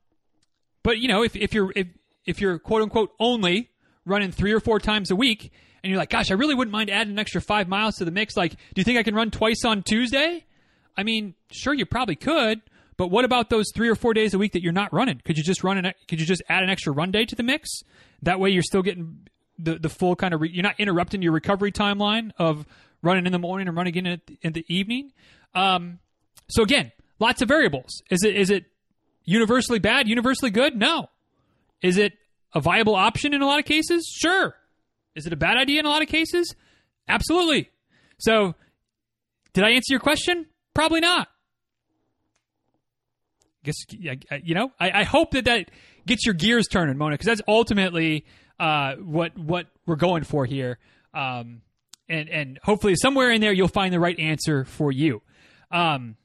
but you know, if if you're if if you're quote unquote only running three or four times a week, and you're like, gosh, I really wouldn't mind adding an extra five miles to the mix. Like, do you think I can run twice on Tuesday? I mean, sure, you probably could, but what about those three or four days a week that you're not running? Could you just run an? Could you just add an extra run day to the mix? That way, you're still getting the the full kind of. Re, you're not interrupting your recovery timeline of running in the morning and running in in the evening. Um, so again, lots of variables. Is it is it universally bad? Universally good? No. Is it a viable option in a lot of cases? Sure. Is it a bad idea in a lot of cases? Absolutely. So, did I answer your question? Probably not. Guess you know. I, I, hope that that gets your gears turning, Mona, because that's ultimately uh, what what we're going for here. Um, and and hopefully somewhere in there you'll find the right answer for you. Um,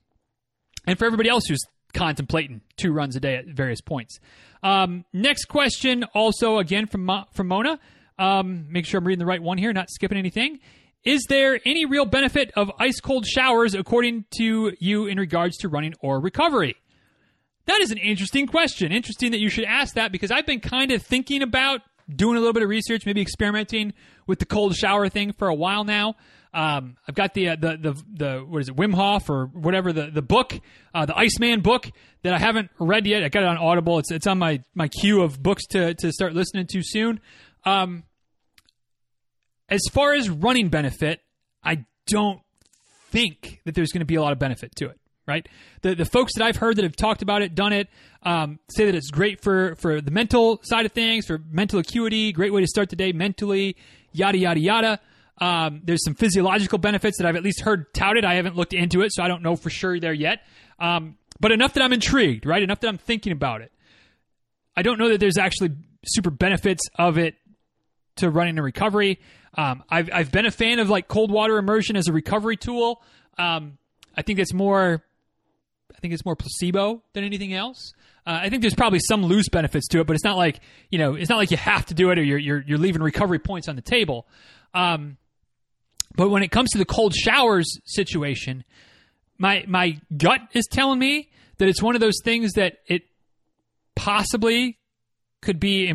and for everybody else who's contemplating two runs a day at various points. Um, next question, also again from from Mona. Um, make sure I'm reading the right one here, not skipping anything. Is there any real benefit of ice cold showers according to you in regards to running or recovery? That is an interesting question. Interesting that you should ask that because I've been kind of thinking about doing a little bit of research, maybe experimenting with the cold shower thing for a while now. Um, I've got the, uh, the the the what is it Wim Hof or whatever the the book, uh, the Iceman book that I haven't read yet. I got it on Audible. It's it's on my my queue of books to to start listening to soon. Um, as far as running benefit, I don't think that there's going to be a lot of benefit to it. Right, the the folks that I've heard that have talked about it, done it, um, say that it's great for for the mental side of things, for mental acuity, great way to start the day mentally, yada yada yada. Um, there's some physiological benefits that I've at least heard touted. I haven't looked into it, so I don't know for sure there yet. Um, but enough that I'm intrigued, right? Enough that I'm thinking about it. I don't know that there's actually super benefits of it to running a recovery. Um, I've I've been a fan of like cold water immersion as a recovery tool. Um, I think it's more, I think it's more placebo than anything else. Uh, I think there's probably some loose benefits to it, but it's not like you know, it's not like you have to do it or you're you're, you're leaving recovery points on the table. Um, but when it comes to the cold showers situation, my my gut is telling me that it's one of those things that it possibly could be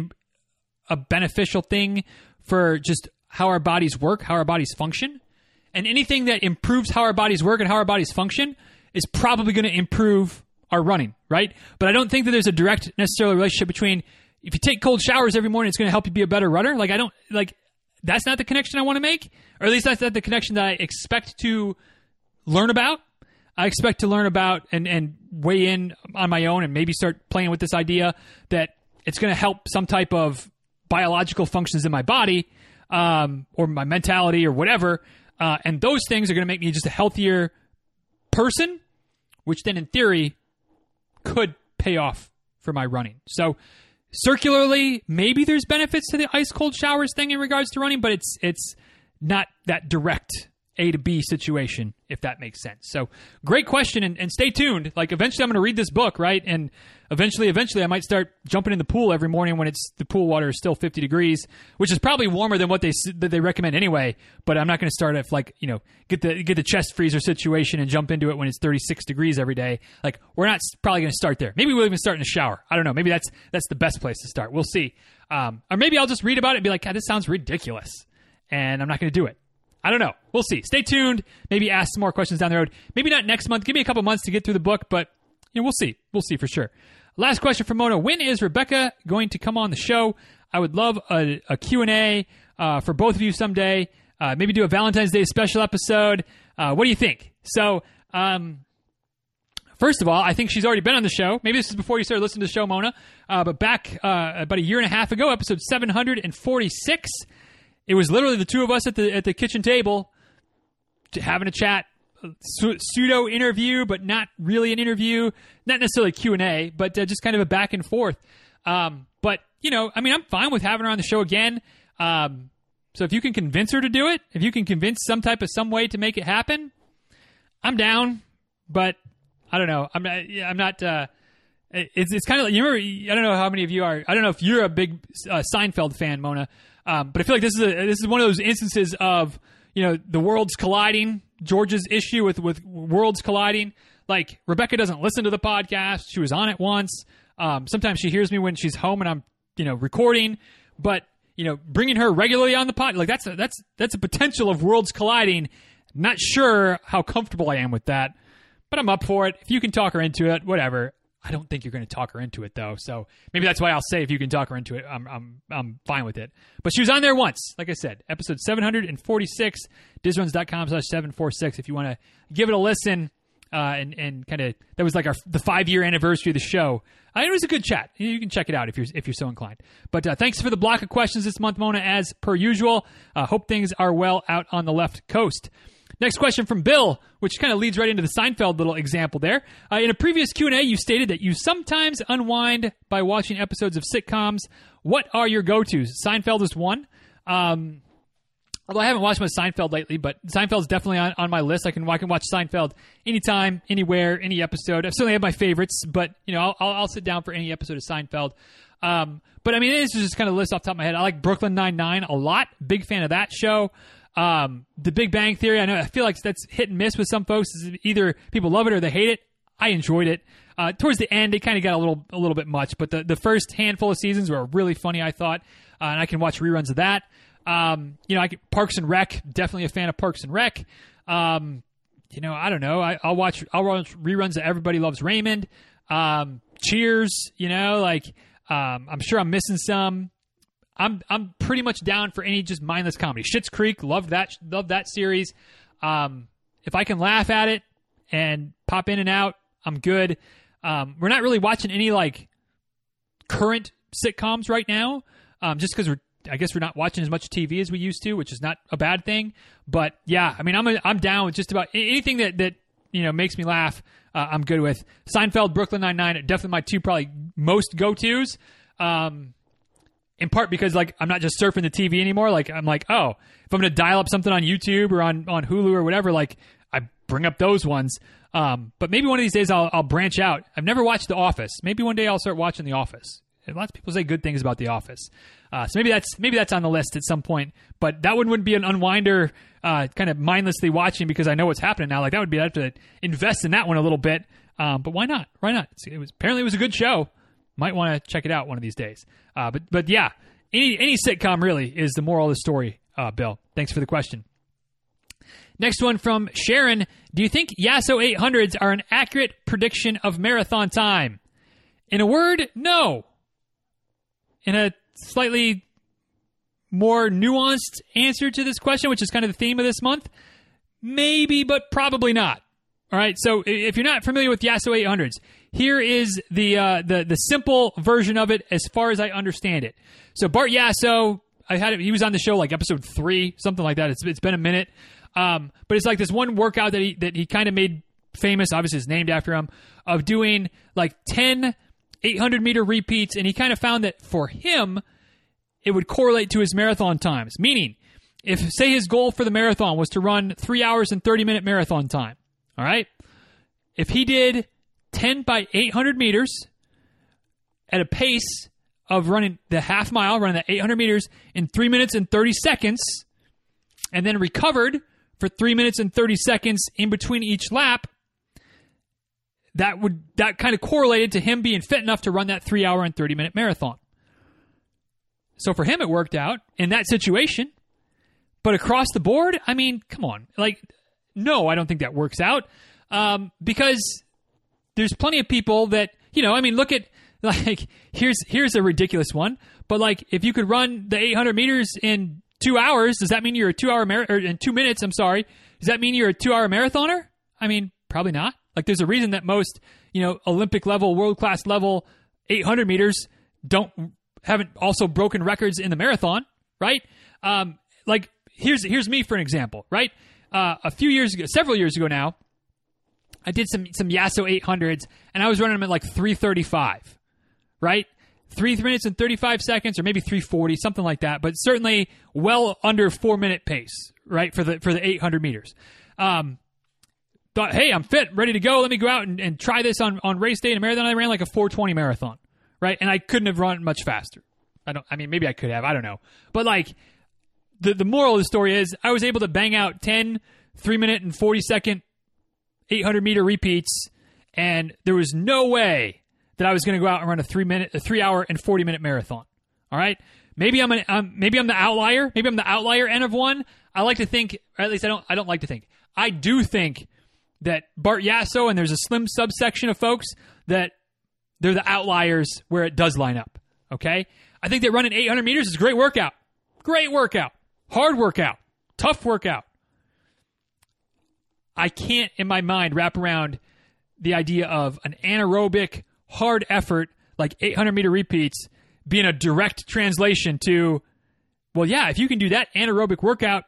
a beneficial thing for just how our bodies work, how our bodies function. And anything that improves how our bodies work and how our bodies function is probably going to improve our running, right? But I don't think that there's a direct necessarily relationship between if you take cold showers every morning, it's going to help you be a better runner. Like I don't like that's not the connection I want to make, or at least that's not the connection that I expect to learn about. I expect to learn about and and weigh in on my own and maybe start playing with this idea that it's going to help some type of biological functions in my body um, or my mentality or whatever. Uh, and those things are going to make me just a healthier person, which then in theory could pay off for my running. So circularly, maybe there's benefits to the ice cold showers thing in regards to running, but it's it's not that direct A to B situation, if that makes sense. So great question and, and stay tuned. Like eventually I'm gonna read this book, right? And eventually, eventually, I might start jumping in the pool every morning when it's the pool water is still 50 degrees, which is probably warmer than what they that they recommend anyway. But I'm not going to start if like you know get the get the chest freezer situation and jump into it when it's 36 degrees every day. Like we're not probably going to start there. Maybe we'll even start in the shower. I don't know. Maybe that's that's the best place to start. We'll see. Um, or maybe I'll just read about it and be like, God, this sounds ridiculous, and I'm not going to do it. I don't know. We'll see. Stay tuned. Maybe ask some more questions down the road. Maybe not next month. Give me a couple months to get through the book, but you know, we'll see. We'll see for sure. Last question from Mona. When is Rebecca going to come on the show? I would love a, a Q&A uh, for both of you someday. Uh, maybe do a Valentine's Day special episode. Uh, what do you think? So, um, first of all, I think she's already been on the show. Maybe this is before you started listening to the show, Mona. Uh, but back uh, about a year and a half ago, episode 746, it was literally the two of us at the at the kitchen table having a chat pseudo interview, but not really an interview. Not necessarily Q and A, but uh, just kind of a back and forth. Um, but you know, I mean, I'm fine with having her on the show again. Um, so if you can convince her to do it, if you can convince some type of some way to make it happen, I'm down. But I don't know. I'm not. I'm not. Uh, it's it's kind of like you remember. I don't know how many of you are. I don't know if you're a big uh, Seinfeld fan, Mona. Um, but I feel like this is a, this is one of those instances of you know the worlds colliding George's issue with with worlds colliding. Like Rebecca doesn't listen to the podcast. She was on it once. Um, sometimes she hears me when she's home and I'm you know recording, but you know bringing her regularly on the pod like that's a, that's that's a potential of worlds colliding. Not sure how comfortable I am with that, but I'm up for it. If you can talk her into it, whatever. I don't think you're going to talk her into it though. So maybe that's why I'll say if you can talk her into it, I'm I'm I'm fine with it. But she was on there once, like I said, episode 746, dizruns.com slash 746 if you want to give it a listen. Uh, and and kind of that was like our the five year anniversary of the show. Uh, it was a good chat. You can check it out if you're if you're so inclined. But uh, thanks for the block of questions this month, Mona, as per usual. Uh, hope things are well out on the left coast. Next question from Bill, which kind of leads right into the Seinfeld little example there. Uh, in a previous Q&A, you stated that you sometimes unwind by watching episodes of sitcoms. What are your go-tos? Seinfeld is one. Um, although I haven't watched much Seinfeld lately, but Seinfeld's definitely on, on my list. I can I can watch Seinfeld anytime, anywhere, any episode. I certainly have my favorites, but you know I'll, I'll sit down for any episode of Seinfeld. Um, but I mean, this is just kind of list off top of my head. I like Brooklyn Nine Nine a lot. Big fan of that show. Um, the Big Bang Theory, I know I feel like that's hit and miss with some folks. Either people love it or they hate it. I enjoyed it. Uh, towards the end, it kind of got a little a little bit much, but the, the first handful of seasons were really funny. I thought, uh, and I can watch reruns of that. Um, you know, I Parks and Rec, definitely a fan of Parks and Rec. Um, you know, I don't know. I, will watch I'll watch reruns of Everybody Loves Raymond. Um, Cheers, you know, like um, I'm sure I'm missing some. I'm I'm pretty much down for any just mindless comedy. Schitt's Creek, loved that loved that series. Um, if I can laugh at it and pop in and out, I'm good. Um, we're not really watching any like current sitcoms right now, um, just because we're I guess we're not watching as much TV as we used to, which is not a bad thing. But yeah, I mean, I'm a, I'm down with just about anything that that you know makes me laugh. Uh, I'm good with Seinfeld, Brooklyn Nine Nine. Definitely my two probably most go tos. Um, in part because like I'm not just surfing the TV anymore. Like I'm like, oh, if I'm to dial up something on YouTube or on on Hulu or whatever, like I bring up those ones. Um, but maybe one of these days I'll, I'll branch out. I've never watched The Office. Maybe one day I'll start watching The Office. And lots of people say good things about The Office. Uh, so maybe that's maybe that's on the list at some point. But that one wouldn't be an unwinder, uh, kind of mindlessly watching because I know what's happening now. Like that would be I have to invest in that one a little bit. Um, but why not? Why not? It was apparently it was a good show. Might want to check it out one of these days. Uh, but but yeah, any any sitcom really is the moral of the story. Uh, Bill, thanks for the question. Next one from Sharon. Do you think Yasso 800s are an accurate prediction of marathon time? In a word, no. In a slightly more nuanced answer to this question, which is kind of the theme of this month, maybe, but probably not. All right. So if you're not familiar with Yasso 800s, here is the uh, the the simple version of it as far as I understand it. So Bart Yasso, I had he was on the show like episode three, something like that. It's it's been a minute, um, but it's like this one workout that he that he kind of made famous. Obviously, it's named after him of doing like 10 800 meter repeats, and he kind of found that for him, it would correlate to his marathon times. Meaning, if say his goal for the marathon was to run three hours and 30 minute marathon time, all right, if he did 10 by 800 meters at a pace of running the half mile, running the 800 meters in three minutes and 30 seconds, and then recovered for three minutes and 30 seconds in between each lap, that would that kind of correlated to him being fit enough to run that three hour and 30 minute marathon. So for him, it worked out in that situation. But across the board, I mean, come on. Like, no, I don't think that works out um, because there's plenty of people that you know. I mean, look at like here's here's a ridiculous one, but like if you could run the 800 meters in two hours, does that mean you're a two hour mar- or in two minutes? I'm sorry. Does that mean you're a two hour marathoner? I mean, probably not. Like there's a reason that most you know Olympic level, world class level 800 meters don't haven't also broken records in the marathon, right? Um, like here's here's me for an example, right? Uh, a few years ago, several years ago now, I did some some Yasso 800s, and I was running them at like 335, right? Three minutes and 35 seconds, or maybe 340, something like that, but certainly well under four minute pace, right? For the for the 800 meters. Um, thought, hey, I'm fit, ready to go. Let me go out and, and try this on, on race day in a marathon. I ran like a 420 marathon, right? And I couldn't have run much faster. I don't. I mean, maybe I could have. I don't know. But like, the the moral of the story is, I was able to bang out 10 three minute and 40 second 800 meter repeats, and there was no way that I was going to go out and run a three minute, a three hour and 40 minute marathon. All right. Maybe I'm an, um, maybe I'm the outlier. Maybe I'm the outlier N of one. I like to think, or at least I don't. I don't like to think. I do think that Bart Yasso and there's a slim subsection of folks that they're the outliers where it does line up. Okay. I think that running 800 meters is a great workout. Great workout. Hard workout. Tough workout. I can't in my mind wrap around the idea of an anaerobic hard effort like 800 meter repeats being a direct translation to well yeah if you can do that anaerobic workout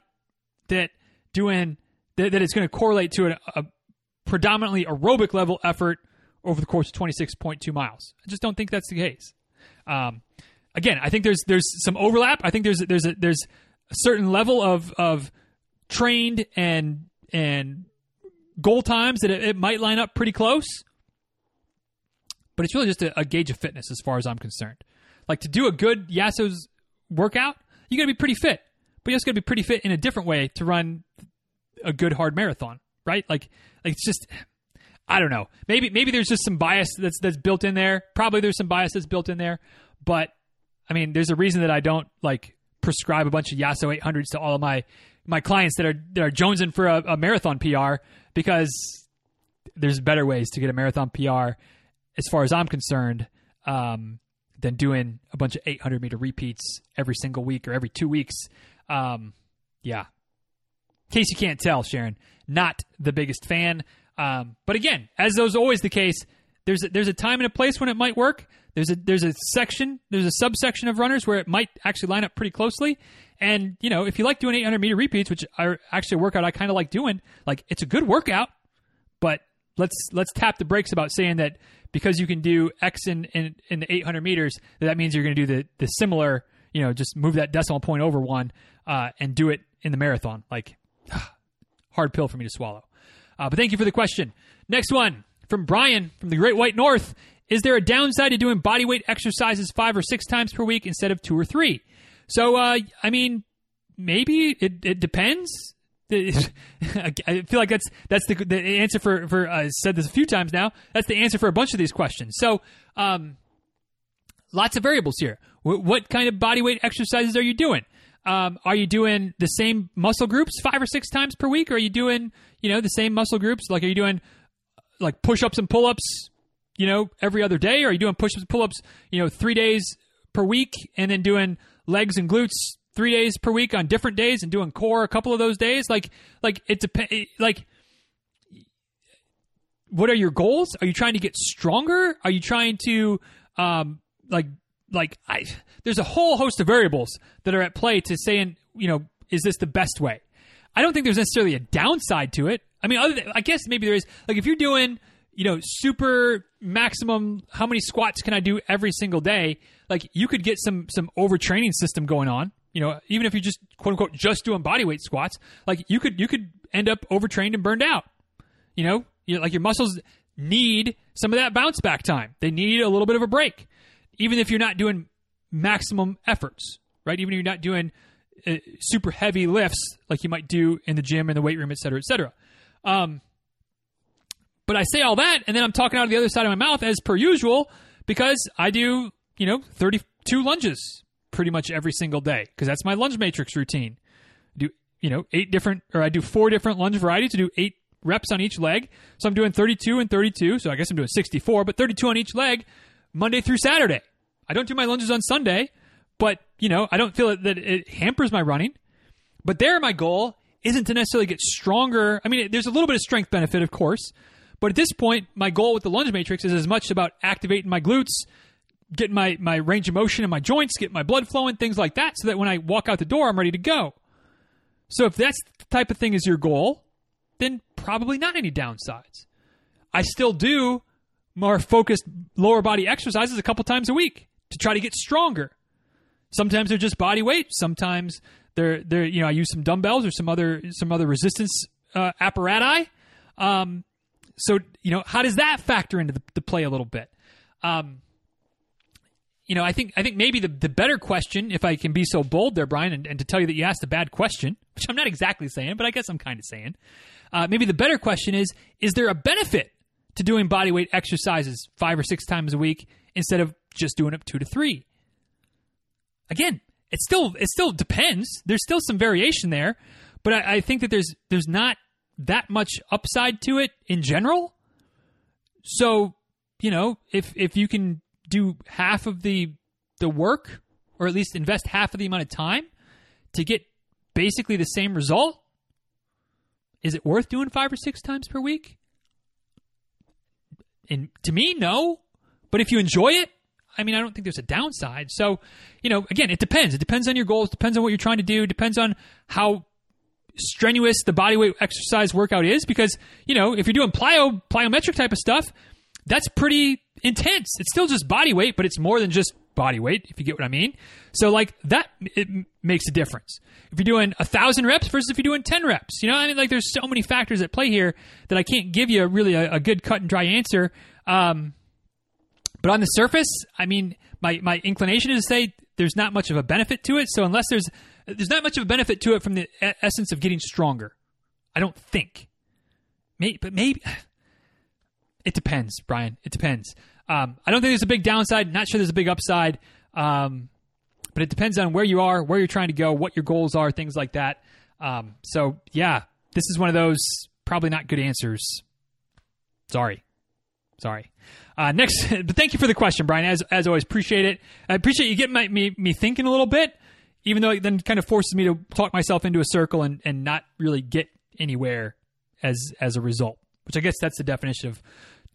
that doing that, that it's going to correlate to a, a predominantly aerobic level effort over the course of 26.2 miles. I just don't think that's the case. Um, again i think there's there's some overlap. I think there's there's a, there's a certain level of of trained and and goal times that it, it might line up pretty close. But it's really just a, a, gauge of fitness as far as I'm concerned. Like to do a good Yasso's workout, you got to be pretty fit, but you also got to be pretty fit in a different way to run a good hard marathon, right? Like, like it's just, I don't know. Maybe maybe there's just some bias that's that's built in there. Probably there's some bias that's built in there, but I mean, there's a reason that I don't like prescribe a bunch of Yasso 800s to all of my my clients that are that are jonesing for a, a marathon PR because there's better ways to get a marathon PR, as far as I'm concerned, um, than doing a bunch of 800 meter repeats every single week or every two weeks. Um, yeah. In case you can't tell, Sharon, not the biggest fan. Um, but again, as is always the case, there's a, there's a time and a place when it might work. There's a there's a section, there's a subsection of runners where it might actually line up pretty closely. And you know, if you like doing 800 meter repeats, which are actually a workout I kind of like doing, like it's a good workout. But let's let's tap the brakes about saying that because you can do X in in, in the 800 meters, that, means you're going to do the the similar. You know, just move that decimal point over one uh, and do it in the marathon. Like hard pill for me to swallow. Uh, but thank you for the question. Next one from Brian from the Great White North. Is there a downside to doing body weight exercises five or six times per week instead of two or three? So, uh, I mean, maybe it, it depends. I feel like that's that's the, the answer for for I said this a few times now. That's the answer for a bunch of these questions. So, um, lots of variables here. W- what kind of body weight exercises are you doing? Um, are you doing the same muscle groups five or six times per week? Or are you doing you know the same muscle groups? Like, are you doing like push ups and pull ups? You know, every other day? Or are you doing push ups pull ups? You know, three days per week, and then doing legs and glutes three days per week on different days and doing core a couple of those days? Like like it depends like what are your goals? Are you trying to get stronger? Are you trying to um like like i there's a whole host of variables that are at play to saying you know is this the best way? I don't think there's necessarily a downside to it. I mean other than, i guess maybe there is. Like if you're doing you know super maximum how many squats can i do every single day like you could get some some overtraining system going on you know, even if you just quote unquote just doing body weight squats, like you could you could end up overtrained and burned out. You know, you like your muscles need some of that bounce back time. They need a little bit of a break, even if you're not doing maximum efforts, right? Even if you're not doing uh, super heavy lifts like you might do in the gym in the weight room, et cetera, et cetera. Um, but I say all that, and then I'm talking out of the other side of my mouth as per usual because I do, you know, 32 lunges pretty much every single day because that's my lunge matrix routine. Do you know eight different or I do four different lunge varieties to do eight reps on each leg. So I'm doing 32 and 32. So I guess I'm doing 64, but 32 on each leg Monday through Saturday. I don't do my lunges on Sunday, but you know, I don't feel that it hampers my running. But there my goal isn't to necessarily get stronger. I mean, there's a little bit of strength benefit, of course, but at this point, my goal with the lunge matrix is as much about activating my glutes getting my, my range of motion in my joints, get my blood flowing, things like that, so that when I walk out the door, I'm ready to go. So if that's the type of thing is your goal, then probably not any downsides. I still do more focused lower body exercises a couple times a week to try to get stronger. Sometimes they're just body weight. Sometimes they're they're you know I use some dumbbells or some other some other resistance uh, apparatus. Um, so you know how does that factor into the, the play a little bit? Um, you know, I think I think maybe the, the better question, if I can be so bold there, Brian, and, and to tell you that you asked a bad question, which I'm not exactly saying, but I guess I'm kind of saying, uh, maybe the better question is: Is there a benefit to doing body weight exercises five or six times a week instead of just doing it two to three? Again, it still it still depends. There's still some variation there, but I, I think that there's there's not that much upside to it in general. So you know, if if you can do half of the the work or at least invest half of the amount of time to get basically the same result is it worth doing five or six times per week? And to me no. But if you enjoy it i mean i don't think there's a downside. So you know again it depends. It depends on your goals. Depends on what you're trying to do. Depends on how strenuous the body weight exercise workout is because you know if you're doing plyo plyometric type of stuff that's pretty intense. It's still just body weight, but it's more than just body weight, if you get what I mean. So, like, that it makes a difference. If you're doing a thousand reps versus if you're doing 10 reps, you know, I mean, like, there's so many factors at play here that I can't give you a really a, a good cut and dry answer. Um, but on the surface, I mean, my, my inclination is to say there's not much of a benefit to it. So, unless there's there's not much of a benefit to it from the essence of getting stronger, I don't think. Maybe, but maybe it depends, Brian. It depends. Um, I don't think there's a big downside. Not sure there's a big upside. Um, but it depends on where you are, where you're trying to go, what your goals are, things like that. Um, so yeah, this is one of those probably not good answers. Sorry, sorry. Uh, next, but thank you for the question, Brian. As as always, appreciate it. I appreciate you getting my, me me thinking a little bit, even though it then kind of forces me to talk myself into a circle and and not really get anywhere as as a result. Which I guess that's the definition of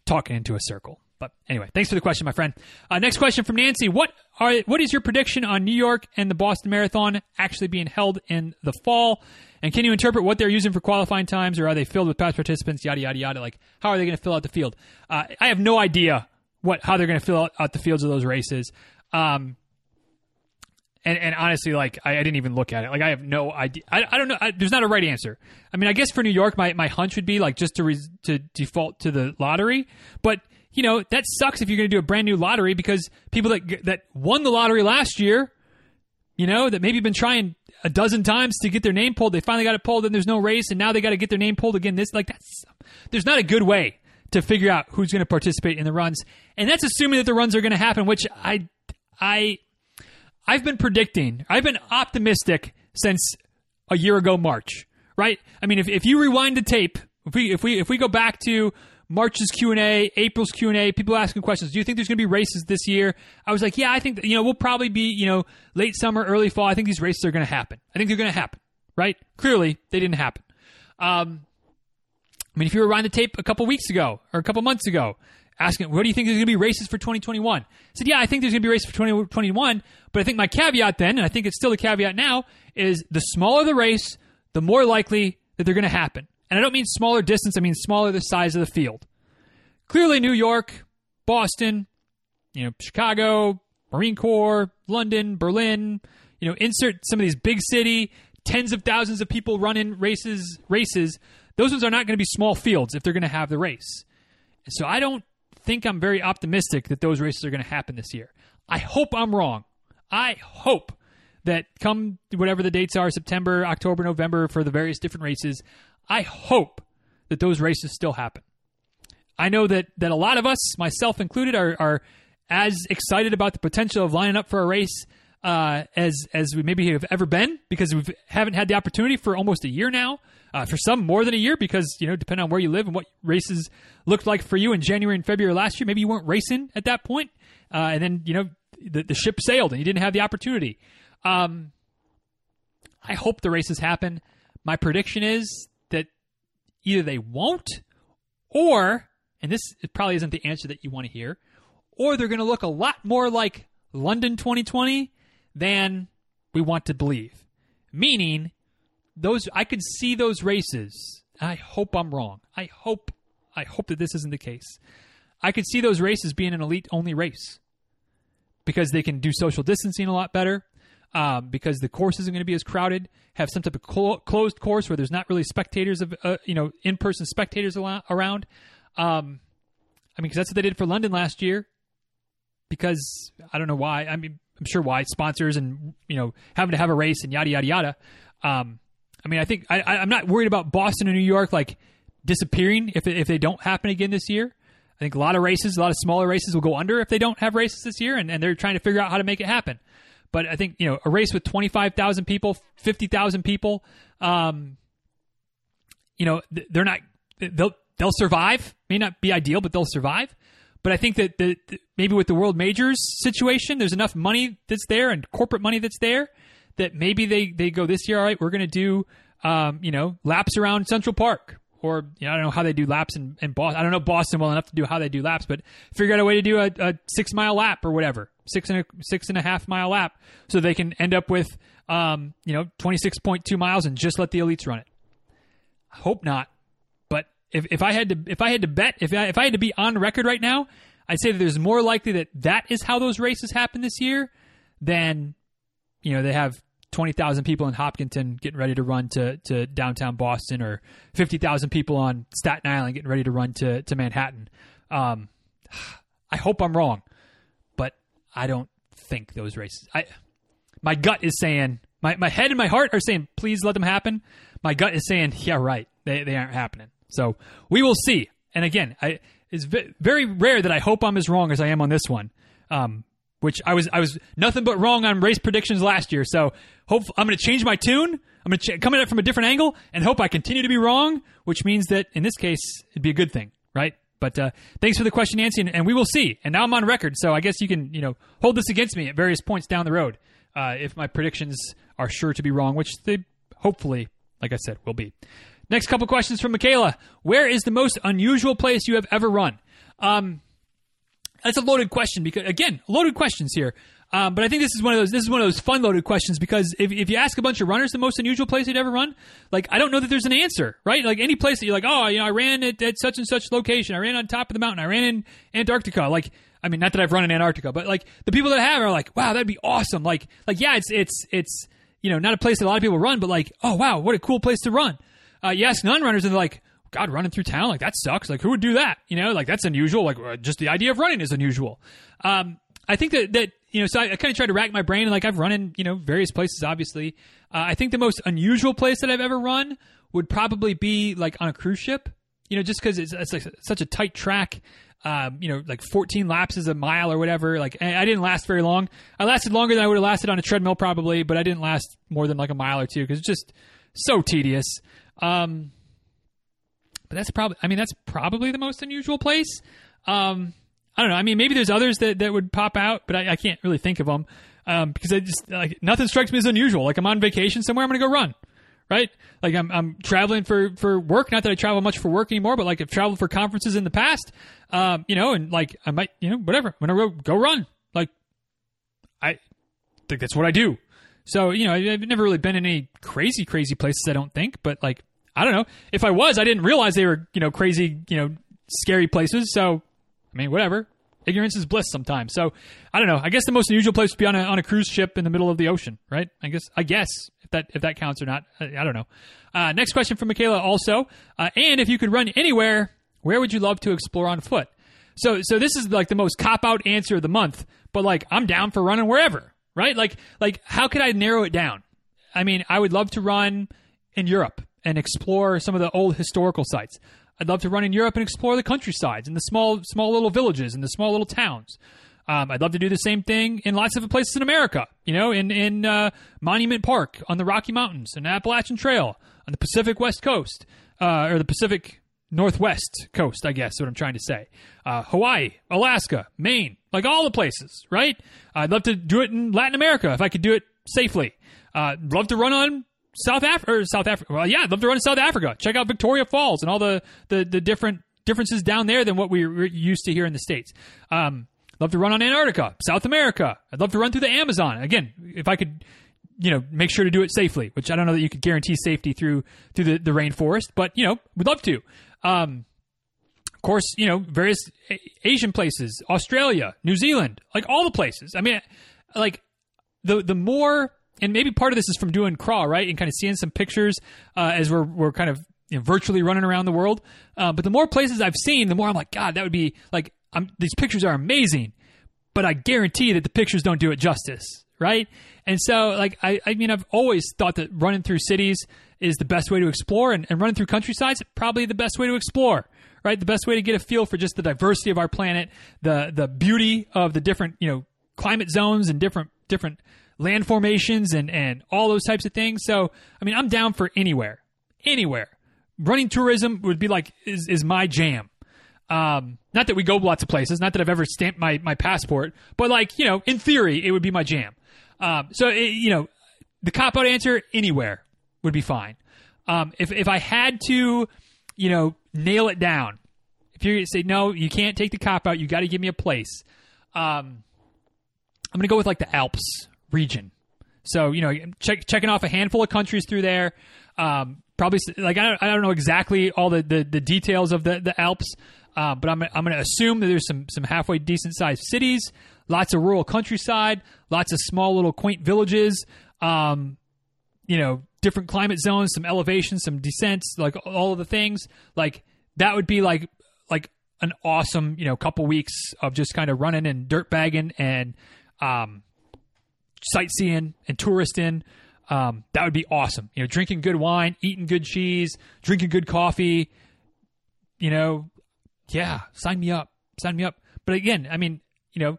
talking into a circle. But anyway, thanks for the question, my friend. Uh, next question from Nancy: What are what is your prediction on New York and the Boston Marathon actually being held in the fall? And can you interpret what they're using for qualifying times, or are they filled with past participants? Yada yada yada. Like, how are they going to fill out the field? Uh, I have no idea what how they're going to fill out the fields of those races. Um, and, and honestly, like I, I, didn't even look at it. Like I have no idea. I, I don't know. I, there's not a right answer. I mean, I guess for New York, my, my hunch would be like just to re, to default to the lottery. But you know, that sucks if you're going to do a brand new lottery because people that that won the lottery last year, you know, that maybe been trying a dozen times to get their name pulled, they finally got it pulled, and there's no race, and now they got to get their name pulled again. This like that's there's not a good way to figure out who's going to participate in the runs, and that's assuming that the runs are going to happen, which I I I've been predicting, I've been optimistic since a year ago March, right? I mean, if if you rewind the tape, if we if we if we go back to March's Q and A, April's Q and A, people asking questions. Do you think there's going to be races this year? I was like, yeah, I think you know we'll probably be you know late summer, early fall. I think these races are going to happen. I think they're going to happen. Right? Clearly, they didn't happen. Um, I mean, if you were rewind the tape a couple weeks ago or a couple months ago, asking, what do you think there's going to be races for 2021? I said, yeah, I think there's going to be races for 2021. But I think my caveat then, and I think it's still the caveat now, is the smaller the race, the more likely that they're going to happen. And I don't mean smaller distance, I mean smaller the size of the field. Clearly, New York, Boston, you know, Chicago, Marine Corps, London, Berlin, you know, insert some of these big city, tens of thousands of people running races, races. Those ones are not going to be small fields if they're going to have the race. So I don't think I'm very optimistic that those races are going to happen this year. I hope I'm wrong. I hope that come whatever the dates are September, October, November for the various different races, I hope that those races still happen. I know that that a lot of us, myself included, are are as excited about the potential of lining up for a race uh, as as we maybe have ever been because we haven't had the opportunity for almost a year now. Uh, for some, more than a year because you know, depending on where you live and what races looked like for you in January and February last year, maybe you weren't racing at that point, uh, and then you know the, the ship sailed and you didn't have the opportunity. Um, I hope the races happen. My prediction is that either they won't, or, and this probably isn't the answer that you want to hear, or they're going to look a lot more like London 2020 than we want to believe. Meaning, those I could see those races. I hope I'm wrong. I hope I hope that this isn't the case. I could see those races being an elite only race because they can do social distancing a lot better um, because the course isn't going to be as crowded. Have some type of clo- closed course where there's not really spectators of uh, you know in person spectators around. Um, I mean, because that's what they did for London last year. Because I don't know why. I mean, I'm sure why sponsors and you know having to have a race and yada yada yada. Um, I mean, I think I, I'm not worried about Boston and New York like disappearing if if they don't happen again this year. I think a lot of races, a lot of smaller races will go under if they don't have races this year, and, and they're trying to figure out how to make it happen. But I think you know a race with twenty five thousand people, fifty thousand people, um, you know they're not they'll they'll survive. May not be ideal, but they'll survive. But I think that the, the, maybe with the world majors situation, there's enough money that's there and corporate money that's there that maybe they they go this year. All right, we're going to do um, you know laps around Central Park or you know, I don't know how they do laps in, in Boston. I don't know Boston well enough to do how they do laps, but figure out a way to do a, a six mile lap or whatever, six and a six and a half mile lap, so they can end up with um, you know twenty six point two miles and just let the elites run it. I hope not, but if, if I had to if I had to bet if I, if I had to be on record right now, I'd say that there's more likely that that is how those races happen this year than you know they have 20,000 people in Hopkinton getting ready to run to, to downtown Boston or 50,000 people on Staten Island getting ready to run to, to Manhattan. Um, I hope I'm wrong, but I don't think those races. I, my gut is saying, my, my head and my heart are saying, please let them happen. My gut is saying, yeah, right. They, they aren't happening. So we will see. And again, I, it's very rare that I hope I'm as wrong as I am on this one. Um, which I was I was nothing but wrong on race predictions last year. So hope I'm going to change my tune. I'm going to ch- come at it from a different angle and hope I continue to be wrong, which means that in this case it'd be a good thing, right? But uh, thanks for the question, Nancy, and, and, we will see. And now I'm on record, so I guess you can you know hold this against me at various points down the road uh, if my predictions are sure to be wrong, which they hopefully, like I said, will be. Next couple questions from Michaela. Where is the most unusual place you have ever run? Um, that's a loaded question because again, loaded questions here. Um, but I think this is one of those. This is one of those fun loaded questions because if, if you ask a bunch of runners the most unusual place they'd ever run, like I don't know that there's an answer, right? Like any place that you're like, oh, you know, I ran at, at such and such location. I ran on top of the mountain. I ran in Antarctica. Like, I mean, not that I've run in Antarctica, but like the people that have are like, wow, that'd be awesome. Like, like yeah, it's it's it's you know not a place that a lot of people run, but like, oh wow, what a cool place to run. Uh, you ask non runners and they're like, God, running through town like that sucks. Like who would do that? You know, like that's unusual. Like uh, just the idea of running is unusual. Um, I think that that you know, so I, I kind of tried to rack my brain and like I've run in you know various places. Obviously, uh, I think the most unusual place that I've ever run would probably be like on a cruise ship. You know, just because it's, it's like such a tight track. Um, you know, like 14 laps is a mile or whatever. Like, I didn't last very long. I lasted longer than I would have lasted on a treadmill probably, but I didn't last more than like a mile or two because it's just so tedious. Um, but that's probably, I mean, that's probably the most unusual place. Um, I don't know. I mean, maybe there's others that, that would pop out, but I, I can't really think of them um, because I just like nothing strikes me as unusual. Like I'm on vacation somewhere, I'm to go run right? Like I'm I'm traveling for for work. Not that I travel much for work anymore, but like I've traveled for conferences in the past. Um, you know, and like I might, you know, whatever. I'm gonna go go run. Like I think that's what I do. So you know, I've never really been in any crazy crazy places. I don't think, but like I don't know. If I was, I didn't realize they were you know crazy you know scary places. So I mean, whatever. Ignorance is bliss sometimes. So I don't know. I guess the most unusual place would be on a on a cruise ship in the middle of the ocean, right? I guess I guess if that if that counts or not. I, I don't know. Uh, next question from Michaela also. Uh, and if you could run anywhere, where would you love to explore on foot? So so this is like the most cop out answer of the month. But like I'm down for running wherever, right? Like like how could I narrow it down? I mean, I would love to run in Europe and explore some of the old historical sites. I'd love to run in Europe and explore the countrysides and the small small little villages and the small little towns. Um, I'd love to do the same thing in lots of places in America. You know, in in uh, Monument Park on the Rocky Mountains and Appalachian Trail on the Pacific West Coast uh, or the Pacific Northwest Coast. I guess is what I'm trying to say. Uh, Hawaii, Alaska, Maine, like all the places. Right? I'd love to do it in Latin America if I could do it safely. Uh, love to run on South Africa South Africa. Well, yeah, I'd love to run in South Africa. Check out Victoria Falls and all the the, the different differences down there than what we're used to here in the states. Um, love to run on Antarctica, South America. I'd love to run through the Amazon. Again, if I could, you know, make sure to do it safely, which I don't know that you could guarantee safety through through the, the rainforest, but you know, we'd love to. Um, of course, you know, various Asian places, Australia, New Zealand, like all the places. I mean, like the the more, and maybe part of this is from doing crawl, right, and kind of seeing some pictures uh, as we're we're kind of you know, virtually running around the world. Uh, but the more places I've seen, the more I'm like, God, that would be like I'm, these pictures are amazing, but I guarantee that the pictures don't do it justice, right? And so, like, I, I mean, I've always thought that running through cities is the best way to explore, and, and running through countrysides probably the best way to explore, right? The best way to get a feel for just the diversity of our planet, the the beauty of the different, you know, climate zones and different different land formations and and all those types of things. So, I mean, I'm down for anywhere, anywhere. Running tourism would be like is is my jam. Um, not that we go lots of places, not that I've ever stamped my, my passport, but like, you know, in theory, it would be my jam. Um, so, it, you know, the cop out answer, anywhere would be fine. Um, if, if I had to, you know, nail it down, if you say, no, you can't take the cop out, you got to give me a place. Um, I'm to go with like the Alps region. So, you know, check, checking off a handful of countries through there. Um, probably like, I don't, I don't know exactly all the, the, the details of the, the Alps. Uh, but I'm, I'm going to assume that there's some some halfway decent sized cities, lots of rural countryside, lots of small little quaint villages. Um, you know, different climate zones, some elevations, some descents, like all of the things. Like that would be like like an awesome you know couple weeks of just kind of running and dirt bagging and um, sightseeing and touristing. Um, that would be awesome. You know, drinking good wine, eating good cheese, drinking good coffee. You know, yeah, sign me up, sign me up. But again, I mean, you know,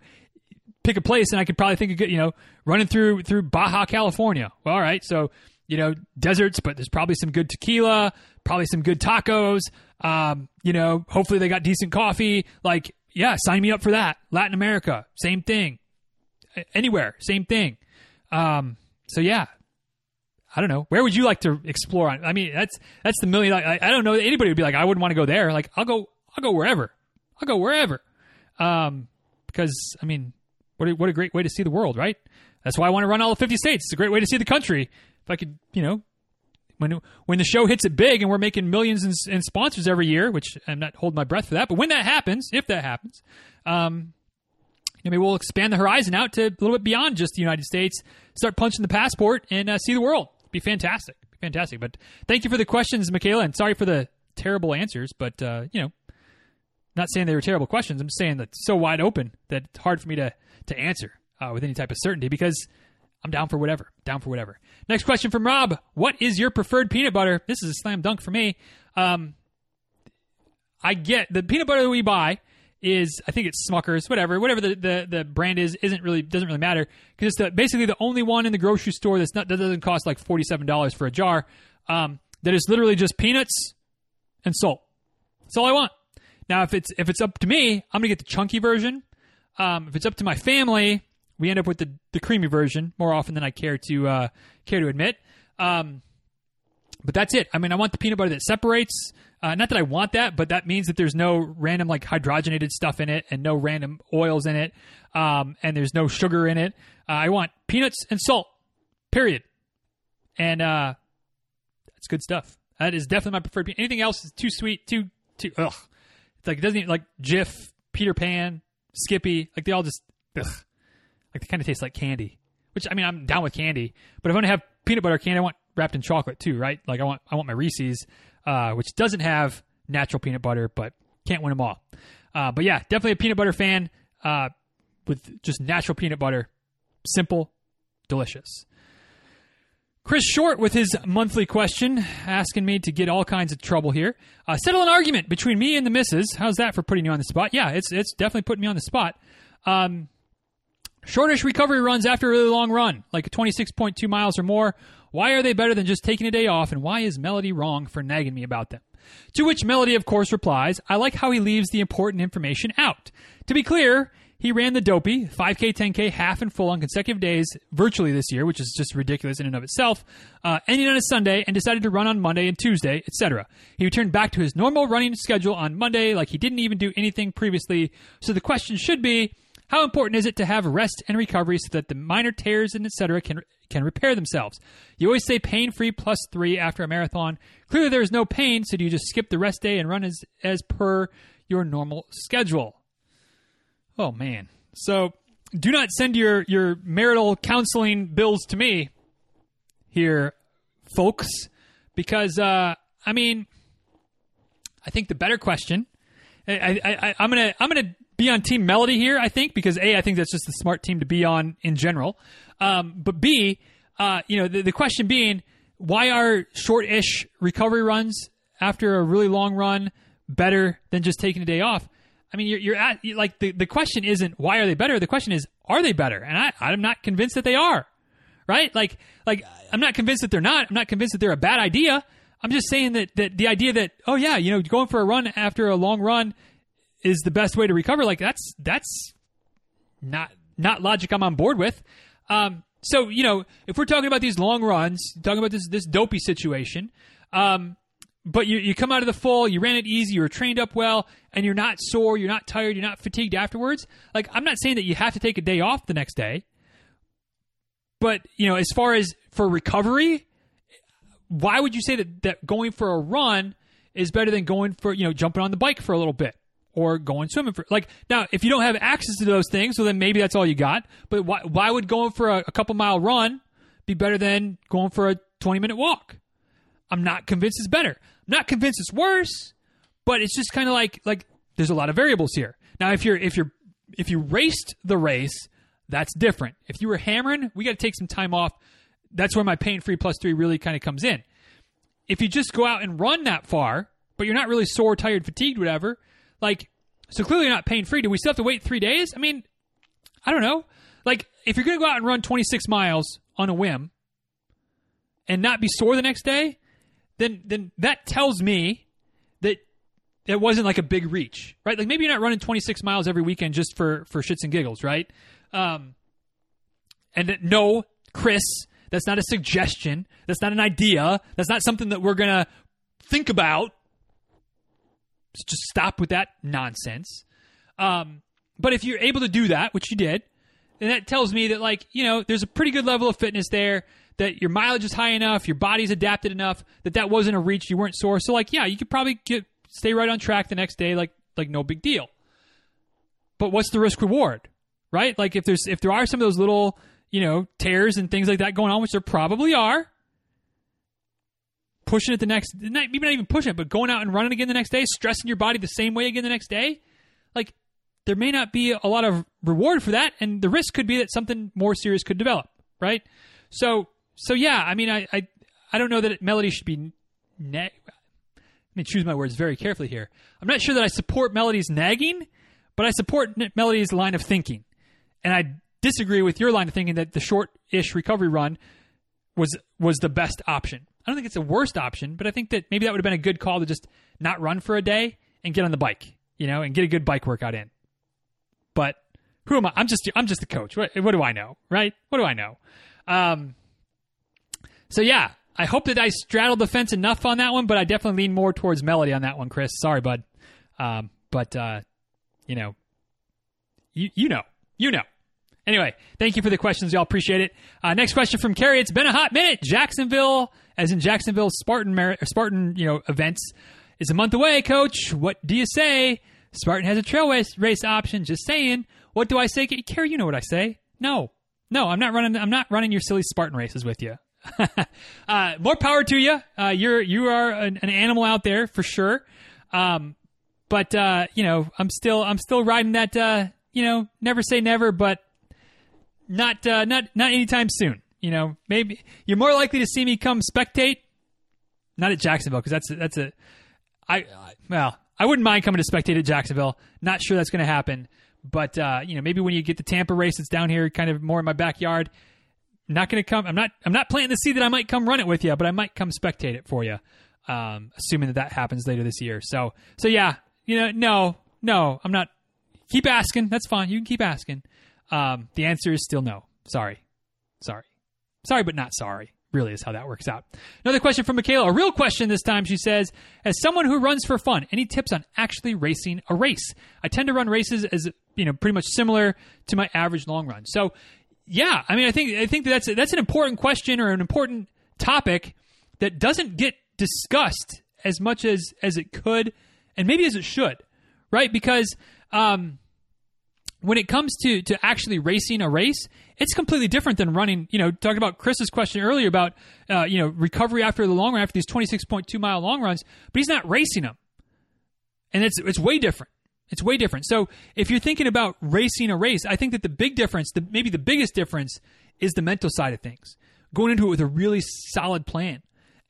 pick a place, and I could probably think of good, you know, running through through Baja California. Well, all right, so you know, deserts, but there's probably some good tequila, probably some good tacos. Um, you know, hopefully they got decent coffee. Like, yeah, sign me up for that. Latin America, same thing. Anywhere, same thing. Um, so yeah, I don't know. Where would you like to explore? I mean, that's that's the million. I, I don't know. Anybody would be like, I wouldn't want to go there. Like, I'll go. I'll go wherever. I'll go wherever. Um, because I mean, what a, what a great way to see the world, right? That's why I want to run all the 50 states. It's a great way to see the country. If I could, you know, when when the show hits it big and we're making millions in, in sponsors every year, which I'm not holding my breath for that, but when that happens, if that happens, um, maybe we'll expand the horizon out to a little bit beyond just the United States, start punching the passport and uh, see the world. Be fantastic. Be fantastic. But thank you for the questions, Michaela, and sorry for the terrible answers, but uh, you know, not saying they were terrible questions. I'm just saying that it's so wide open that it's hard for me to to answer uh, with any type of certainty because I'm down for whatever. Down for whatever. Next question from Rob: What is your preferred peanut butter? This is a slam dunk for me. Um, I get the peanut butter that we buy is I think it's Smuckers, whatever, whatever the, the, the brand is, isn't really doesn't really matter because it's the, basically the only one in the grocery store that's not that doesn't cost like forty seven dollars for a jar. Um, that is literally just peanuts and salt. That's all I want. Now, if it's if it's up to me, I'm gonna get the chunky version. Um, if it's up to my family, we end up with the, the creamy version more often than I care to uh, care to admit. Um, but that's it. I mean, I want the peanut butter that separates. Uh, not that I want that, but that means that there's no random like hydrogenated stuff in it and no random oils in it, um, and there's no sugar in it. Uh, I want peanuts and salt. Period. And uh, that's good stuff. That is definitely my preferred. Anything else is too sweet, too too ugh. It's like it doesn't even, like Jif, Peter Pan, Skippy. Like they all just ugh. Like they kind of taste like candy. Which I mean, I'm down with candy, but if I'm gonna have peanut butter candy, I want wrapped in chocolate too, right? Like I want I want my Reese's, uh, which doesn't have natural peanut butter, but can't win them all. Uh, but yeah, definitely a peanut butter fan uh, with just natural peanut butter, simple, delicious. Chris Short with his monthly question, asking me to get all kinds of trouble here. Uh, settle an argument between me and the missus. How's that for putting you on the spot? Yeah, it's it's definitely putting me on the spot. Um, shortish recovery runs after a really long run, like 26.2 miles or more. Why are they better than just taking a day off, and why is Melody wrong for nagging me about them? To which Melody, of course, replies, I like how he leaves the important information out. To be clear, he ran the dopey 5K, 10K, half and full on consecutive days virtually this year, which is just ridiculous in and of itself, uh, ending on a Sunday and decided to run on Monday and Tuesday, etc. He returned back to his normal running schedule on Monday, like he didn't even do anything previously. So the question should be, how important is it to have rest and recovery so that the minor tears and etc. can can repair themselves? You always say pain free plus three after a marathon. Clearly, there is no pain, so do you just skip the rest day and run as as per your normal schedule? Oh man. So do not send your your marital counseling bills to me here, folks, because uh, I mean, I think the better question. I, I, I, I'm gonna I'm gonna be on Team Melody here. I think because a I think that's just the smart team to be on in general. Um, but b uh, you know the, the question being why are short-ish recovery runs after a really long run better than just taking a day off? I mean, you're, you're at like the, the question isn't why are they better. The question is are they better? And I I'm not convinced that they are. Right? Like like I'm not convinced that they're not. I'm not convinced that they're a bad idea. I'm just saying that that the idea that oh yeah you know going for a run after a long run is the best way to recover. Like that's that's not not logic I'm on board with. Um, so you know if we're talking about these long runs, talking about this this dopey situation. Um, but you, you come out of the full, you ran it easy, you were trained up well, and you're not sore, you're not tired, you're not fatigued afterwards. Like, I'm not saying that you have to take a day off the next day, but, you know, as far as for recovery, why would you say that, that going for a run is better than going for, you know, jumping on the bike for a little bit? Or going swimming for like now, if you don't have access to those things, so then maybe that's all you got. But why why would going for a, a couple mile run be better than going for a twenty minute walk? I'm not convinced it's better. I'm not convinced it's worse, but it's just kind of like like there's a lot of variables here. Now, if you're if you're if you raced the race, that's different. If you were hammering, we got to take some time off. That's where my pain free plus three really kind of comes in. If you just go out and run that far, but you're not really sore, tired, fatigued, whatever, like so clearly you're not pain free. Do we still have to wait three days? I mean, I don't know. Like if you're going to go out and run 26 miles on a whim and not be sore the next day, then then that tells me that it wasn't like a big reach, right? Like maybe you're not running 26 miles every weekend just for for shits and giggles, right? Um, and no, Chris, that's not a suggestion. That's not an idea. That's not something that we're gonna think about. Just stop with that nonsense. Um, but if you're able to do that, which you did, then that tells me that like you know there's a pretty good level of fitness there that your mileage is high enough, your body's adapted enough that that wasn't a reach, you weren't sore. So like, yeah, you could probably get stay right on track the next day, like like no big deal. But what's the risk reward, right? Like if there's if there are some of those little you know tears and things like that going on, which there probably are, pushing it the next, maybe not even pushing it, but going out and running again the next day, stressing your body the same way again the next day, like there may not be a lot of reward for that, and the risk could be that something more serious could develop, right? So, so yeah, I mean, I, I, I don't know that Melody should be. Ne- let me choose my words very carefully here. I'm not sure that I support Melody's nagging, but I support Melody's line of thinking, and I disagree with your line of thinking that the short-ish recovery run was was the best option. I don't think it's the worst option, but I think that maybe that would have been a good call to just not run for a day and get on the bike, you know, and get a good bike workout in. But who am I? I'm just I'm just a coach. What, what do I know, right? What do I know? Um, so yeah, I hope that I straddled the fence enough on that one, but I definitely lean more towards Melody on that one, Chris. Sorry, bud. Um, but uh, you know, you you know, you know. Anyway, thank you for the questions, y'all. Appreciate it. Uh, next question from Carrie. It's been a hot minute. Jacksonville, as in Jacksonville Spartan Mar- Spartan, you know, events is a month away. Coach, what do you say? Spartan has a trail race, race option. Just saying. What do I say? Carrie, you know what I say. No, no, I'm not running. I'm not running your silly Spartan races with you. uh, more power to you. Uh, you're you are an, an, animal out there for sure. Um, but uh, you know, I'm still I'm still riding that. Uh, you know, never say never, but not uh, not not anytime soon. You know, maybe you're more likely to see me come spectate. Not at Jacksonville because that's that's a I well I wouldn't mind coming to spectate at Jacksonville. Not sure that's going to happen, but uh, you know maybe when you get the Tampa race, it's down here, kind of more in my backyard. Not going to come. I'm not. I'm not planting to see that I might come run it with you, but I might come spectate it for you, um, assuming that that happens later this year. So so yeah, you know, no, no, I'm not. Keep asking. That's fine. You can keep asking. Um, the answer is still no. Sorry. Sorry. Sorry, but not sorry. Really is how that works out. Another question from Michaela. A real question this time. She says, as someone who runs for fun, any tips on actually racing a race? I tend to run races as, you know, pretty much similar to my average long run. So, yeah, I mean, I think, I think that's, that's an important question or an important topic that doesn't get discussed as much as, as it could and maybe as it should, right? Because, um, when it comes to to actually racing a race, it's completely different than running. You know, talking about Chris's question earlier about uh, you know recovery after the long run after these twenty six point two mile long runs, but he's not racing them, and it's it's way different. It's way different. So if you're thinking about racing a race, I think that the big difference, the, maybe the biggest difference, is the mental side of things. Going into it with a really solid plan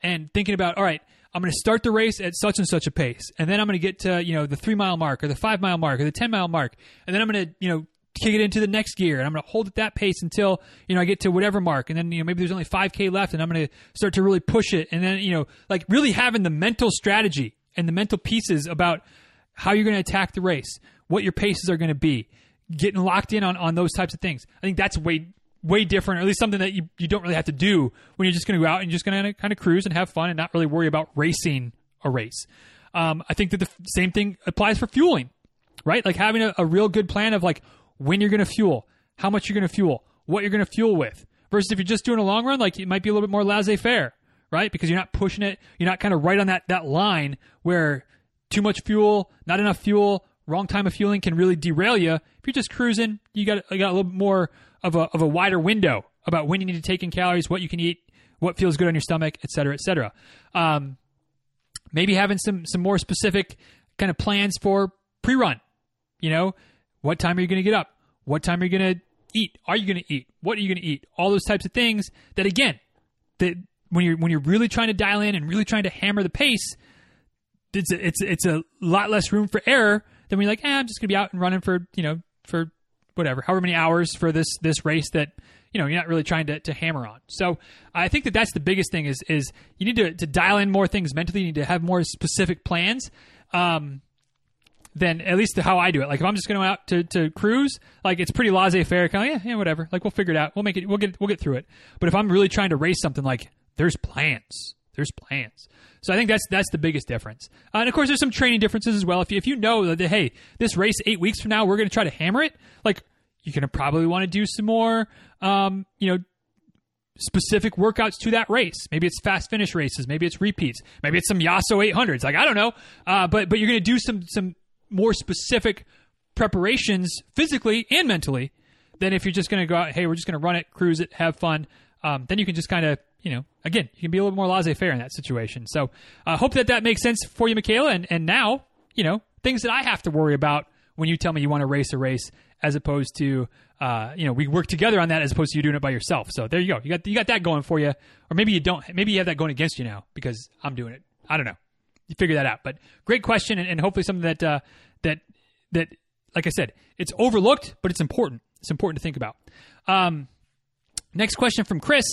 and thinking about, all right, I'm going to start the race at such and such a pace, and then I'm going to get to you know the three mile mark or the five mile mark or the ten mile mark, and then I'm going to you know kick it into the next gear, and I'm going to hold at that pace until you know I get to whatever mark, and then you know maybe there's only five k left, and I'm going to start to really push it, and then you know like really having the mental strategy and the mental pieces about how you're going to attack the race, what your paces are going to be, getting locked in on on those types of things. I think that's way way different, or at least something that you, you don't really have to do when you're just going to go out and you're just going to kind of cruise and have fun and not really worry about racing a race. Um, I think that the same thing applies for fueling, right? Like having a, a real good plan of like when you're going to fuel, how much you're going to fuel, what you're going to fuel with. Versus if you're just doing a long run, like it might be a little bit more laissez faire, right? Because you're not pushing it, you're not kind of right on that that line where too much fuel, not enough fuel, wrong time of fueling can really derail you. If you're just cruising, you got you got a little bit more of a of a wider window about when you need to take in calories, what you can eat, what feels good on your stomach, et cetera, et cetera. Um, maybe having some some more specific kind of plans for pre-run. You know, what time are you going to get up? What time are you going to eat? Are you going to eat? What are you going to eat? All those types of things that again, that when you're when you're really trying to dial in and really trying to hammer the pace, it's a, it's it's a lot less room for error than when you're like, eh, I'm just going to be out and running for you know for whatever, however many hours for this this race that you know you're not really trying to, to hammer on. So I think that that's the biggest thing is is you need to, to dial in more things mentally. You need to have more specific plans. Um, than at least how I do it. Like if I'm just going out to, to cruise, like it's pretty laissez faire. Kind of yeah, yeah, whatever. Like we'll figure it out. We'll make it. We'll get we'll get through it. But if I'm really trying to race something, like there's plans. There's plans. So I think that's that's the biggest difference. Uh, and of course, there's some training differences as well. If you, if you know that hey, this race eight weeks from now we're going to try to hammer it, like you're going to probably want to do some more, um, you know, specific workouts to that race. Maybe it's fast finish races. Maybe it's repeats. Maybe it's some Yasso 800s. Like I don't know, uh, but but you're going to do some some more specific preparations physically and mentally than if you're just going to go out. Hey, we're just going to run it, cruise it, have fun. Um, then you can just kind of you know, again, you can be a little more laissez-faire in that situation. So, I uh, hope that that makes sense for you, Michaela. And and now, you know, things that I have to worry about when you tell me you want to race a race, as opposed to, uh, you know, we work together on that as opposed to you doing it by yourself. So there you go. You got you got that going for you, or maybe you don't. Maybe you have that going against you now because I'm doing it. I don't know. You figure that out. But great question, and, and hopefully something that uh, that that, like I said, it's overlooked, but it's important. It's important to think about. Um, next question from Chris.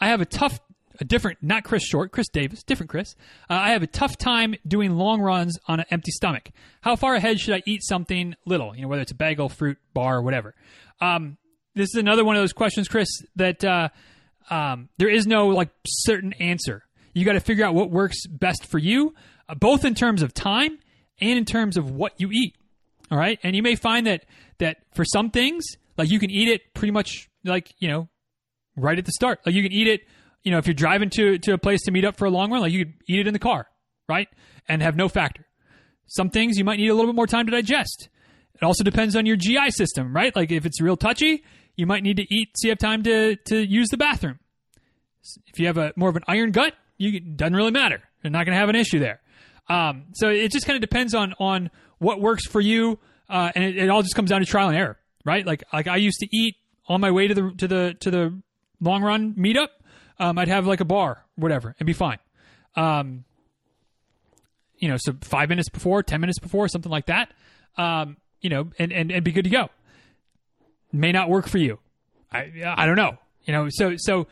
I have a tough, a different, not Chris Short, Chris Davis, different Chris. Uh, I have a tough time doing long runs on an empty stomach. How far ahead should I eat something little? You know, whether it's a bagel, fruit, bar, whatever. Um, this is another one of those questions, Chris, that uh, um, there is no like certain answer. You got to figure out what works best for you, uh, both in terms of time and in terms of what you eat. All right, and you may find that that for some things, like you can eat it pretty much like you know right at the start. Like you can eat it, you know, if you're driving to to a place to meet up for a long run, like you could eat it in the car, right, and have no factor. Some things you might need a little bit more time to digest. It also depends on your GI system, right? Like if it's real touchy, you might need to eat so you have time to to use the bathroom. If you have a more of an iron gut, you doesn't really matter. You're not going to have an issue there. Um, so it just kind of depends on on what works for you, uh, and it, it, all just comes down to trial and error, right? Like like I used to eat on my way to the to the to the long run meetup. Um, I'd have like a bar, whatever, and be fine. Um, you know, so five minutes before, ten minutes before, something like that. Um, you know, and, and and be good to go. May not work for you. I I don't know. You know, so so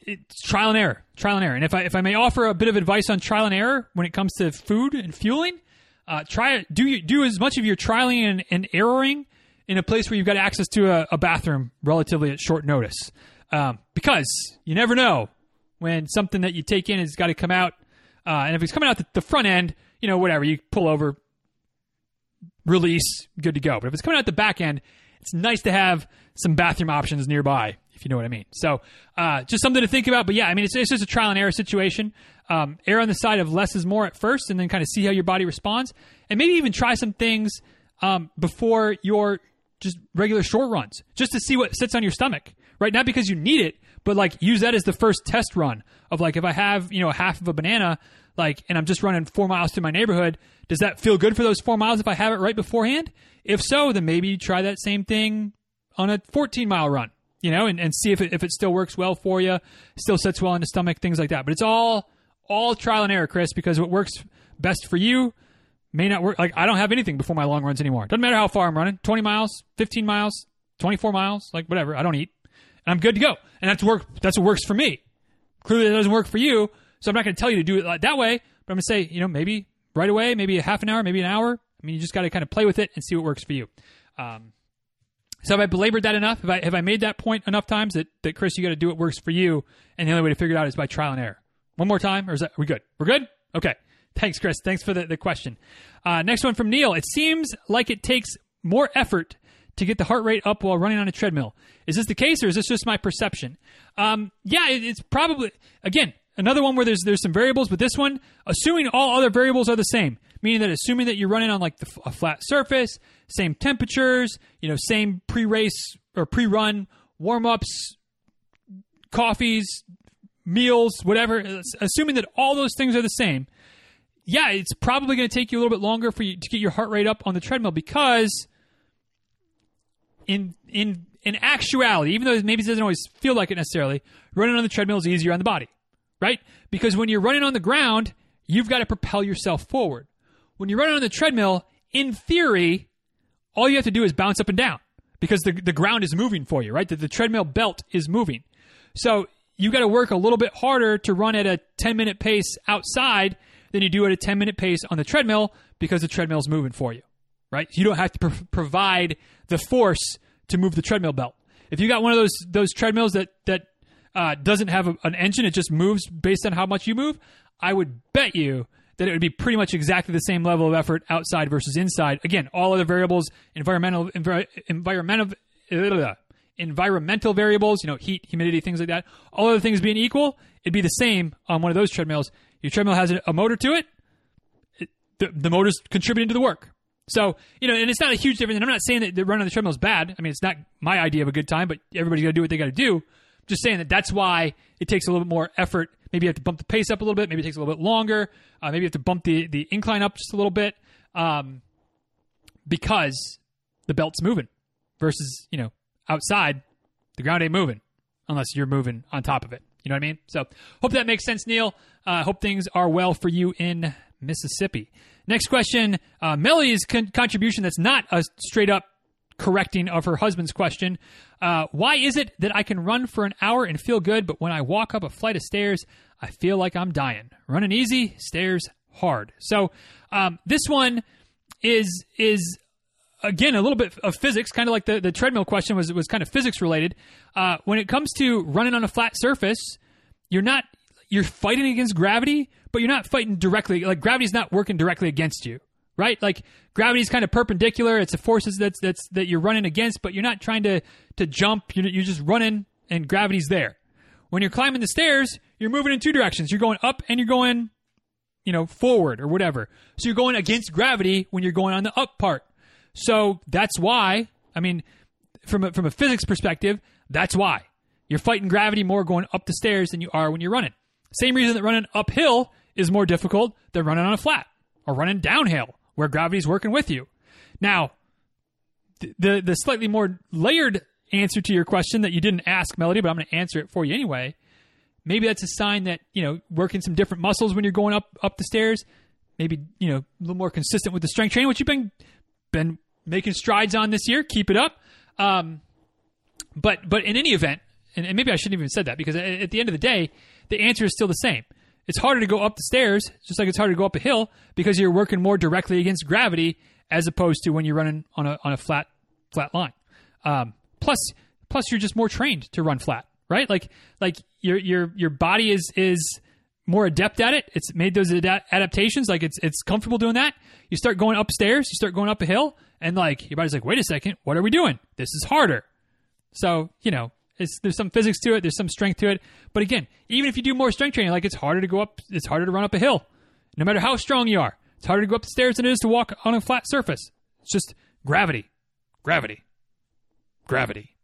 it's trial and error, trial and error. And if I if I may offer a bit of advice on trial and error when it comes to food and fueling, uh, try do you do as much of your trialing and, and erroring in a place where you've got access to a, a bathroom relatively at short notice, um, because you never know when something that you take in has got to come out. Uh, and if it's coming out the, the, front end, you know, whatever, you pull over, release, good to go. But if it's coming out the back end, it's nice to have some bathroom options nearby, if you know what I mean. So, uh, just something to think about. But yeah, I mean, it's, it's just a trial and error situation. Um, err on the side of less is more at first, and then kind of see how your body responds, and maybe even try some things um, before your just regular short runs, just to see what sits on your stomach. Right, not because you need it, but like use that as the first test run of like if I have you know half of a banana, like, and I'm just running four miles to my neighborhood. Does that feel good for those four miles if I have it right beforehand? If so, then maybe try that same thing on a 14 mile run, you know, and, and see if it, if it still works well for you, still sits well in the stomach, things like that. But it's all all trial and error, Chris, because what works best for you may not work. Like I don't have anything before my long runs anymore. Doesn't matter how far I'm running, 20 miles, 15 miles, 24 miles, like whatever. I don't eat, I'm good to go. And that's work. That's what works for me. Clearly, it doesn't work for you. So I'm not going to tell you to do it that way. But I'm going to say, you know, maybe right away, maybe a half an hour, maybe an hour. I mean, you just got to kind of play with it and see what works for you. Um, so have I belabored that enough? Have I have I made that point enough times that, that Chris, you got to do what works for you, and the only way to figure it out is by trial and error. One more time, or is that we good? We're good. Okay. Thanks, Chris. Thanks for the, the question. Uh, next one from Neil. It seems like it takes more effort to get the heart rate up while running on a treadmill. Is this the case, or is this just my perception? Um, yeah, it, it's probably again another one where there's there's some variables, but this one, assuming all other variables are the same, meaning that assuming that you're running on like the, a flat surface, same temperatures, you know, same pre-race or pre-run warm-ups, coffees, meals, whatever, assuming that all those things are the same, yeah, it's probably going to take you a little bit longer for you to get your heart rate up on the treadmill because in in in actuality, even though maybe it doesn't always feel like it necessarily, running on the treadmill is easier on the body, right? Because when you're running on the ground, you've got to propel yourself forward. When you're running on the treadmill, in theory, all you have to do is bounce up and down because the, the ground is moving for you, right? The, the treadmill belt is moving. So you got to work a little bit harder to run at a 10 minute pace outside than you do at a 10 minute pace on the treadmill because the treadmill is moving for you, right? You don't have to pr- provide the force to move the treadmill belt. If you got one of those those treadmills that that uh, doesn't have a, an engine, it just moves based on how much you move. I would bet you that it would be pretty much exactly the same level of effort outside versus inside. Again, all other variables, environmental, envir- environmental, environmental variables, you know, heat, humidity, things like that. All other things being equal, it'd be the same on one of those treadmills. Your treadmill has a, a motor to it. it the, the motor's contributing to the work. So, you know, and it's not a huge difference. And I'm not saying that the run on the treadmill is bad. I mean, it's not my idea of a good time, but everybody's got to do what they got to do. just saying that that's why it takes a little bit more effort. Maybe you have to bump the pace up a little bit. Maybe it takes a little bit longer. Uh, maybe you have to bump the, the incline up just a little bit um, because the belt's moving versus, you know, outside, the ground ain't moving unless you're moving on top of it. You know what I mean? So hope that makes sense, Neil. Uh, hope things are well for you in Mississippi. Next question uh, Melody's con- contribution that's not a straight up correcting of her husband's question. Uh, why is it that I can run for an hour and feel good, but when I walk up a flight of stairs, I feel like I'm dying? Running easy, stairs hard. So um, this one is is again a little bit of physics, kind of like the, the treadmill question was was kind of physics related. Uh, when it comes to running on a flat surface, you're not you're fighting against gravity, but you're not fighting directly. Like gravity's not working directly against you right? Like gravity's kind of perpendicular. It's the forces that's that's that you're running against, but you're not trying to to jump. You're, you're just running, and gravity's there. When you're climbing the stairs, you're moving in two directions. You're going up and you're going, you know, forward or whatever. So you're going against gravity when you're going on the up part. So that's why. I mean, from a, from a physics perspective, that's why you're fighting gravity more going up the stairs than you are when you're running. Same reason that running uphill is more difficult than running on a flat or running downhill where gravity's working with you. Now, the the slightly more layered answer to your question that you didn't ask, Melody, but I'm going to answer it for you anyway. Maybe that's a sign that you know working some different muscles when you're going up up the stairs. Maybe you know a little more consistent with the strength training, which you've been been making strides on this year. Keep it up. Um, but but in any event, and, and maybe I shouldn't even said that because at the end of the day, the answer is still the same. It's harder to go up the stairs, just like it's harder to go up a hill, because you're working more directly against gravity as opposed to when you're running on a on a flat flat line. Um, plus, plus you're just more trained to run flat, right? Like like your your your body is is more adept at it. It's made those ad- adaptations. Like it's it's comfortable doing that. You start going upstairs, you start going up a hill, and like your body's like, wait a second, what are we doing? This is harder. So you know, it's, there's some physics to it. There's some strength to it. But again, even if you do more strength training, like it's harder to go up, it's harder to run up a hill. No matter how strong you are, it's harder to go up the stairs than it is to walk on a flat surface. It's just gravity, gravity, gravity,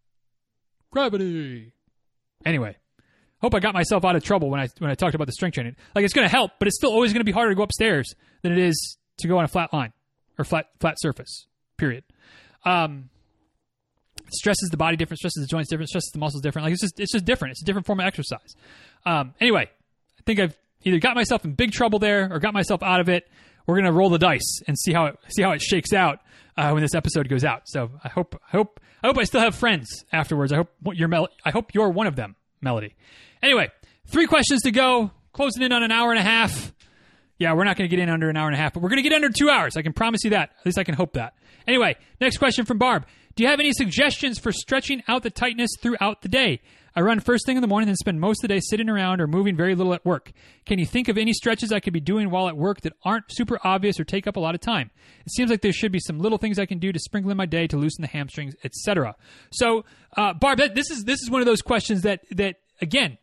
gravity. Anyway, hope I got myself out of trouble when I when I talked about the strength training. Like it's going to help, but it's still always going to be harder to go upstairs than it is to go on a flat line or flat flat surface. Period. Um, stresses the body different, stresses the joints different, stresses the muscles different. Like it's just it's just different. It's a different form of exercise. Um, anyway, I think I've either got myself in big trouble there or got myself out of it. We're gonna roll the dice and see how it see how it shakes out uh, when this episode goes out. So I hope I hope I hope I still have friends afterwards. I hope you're Mel- I hope you're one of them, Melody. Anyway, three questions to go. Closing in on an hour and a half. Yeah, we're not going to get in under an hour and a half, but we're going to get under two hours. I can promise you that. At least I can hope that. Anyway, next question from Barb. Do you have any suggestions for stretching out the tightness throughout the day? I run first thing in the morning and spend most of the day sitting around or moving very little at work. Can you think of any stretches I could be doing while at work that aren't super obvious or take up a lot of time? It seems like there should be some little things I can do to sprinkle in my day to loosen the hamstrings, etc. So, uh, Barb, this is this is one of those questions that that again,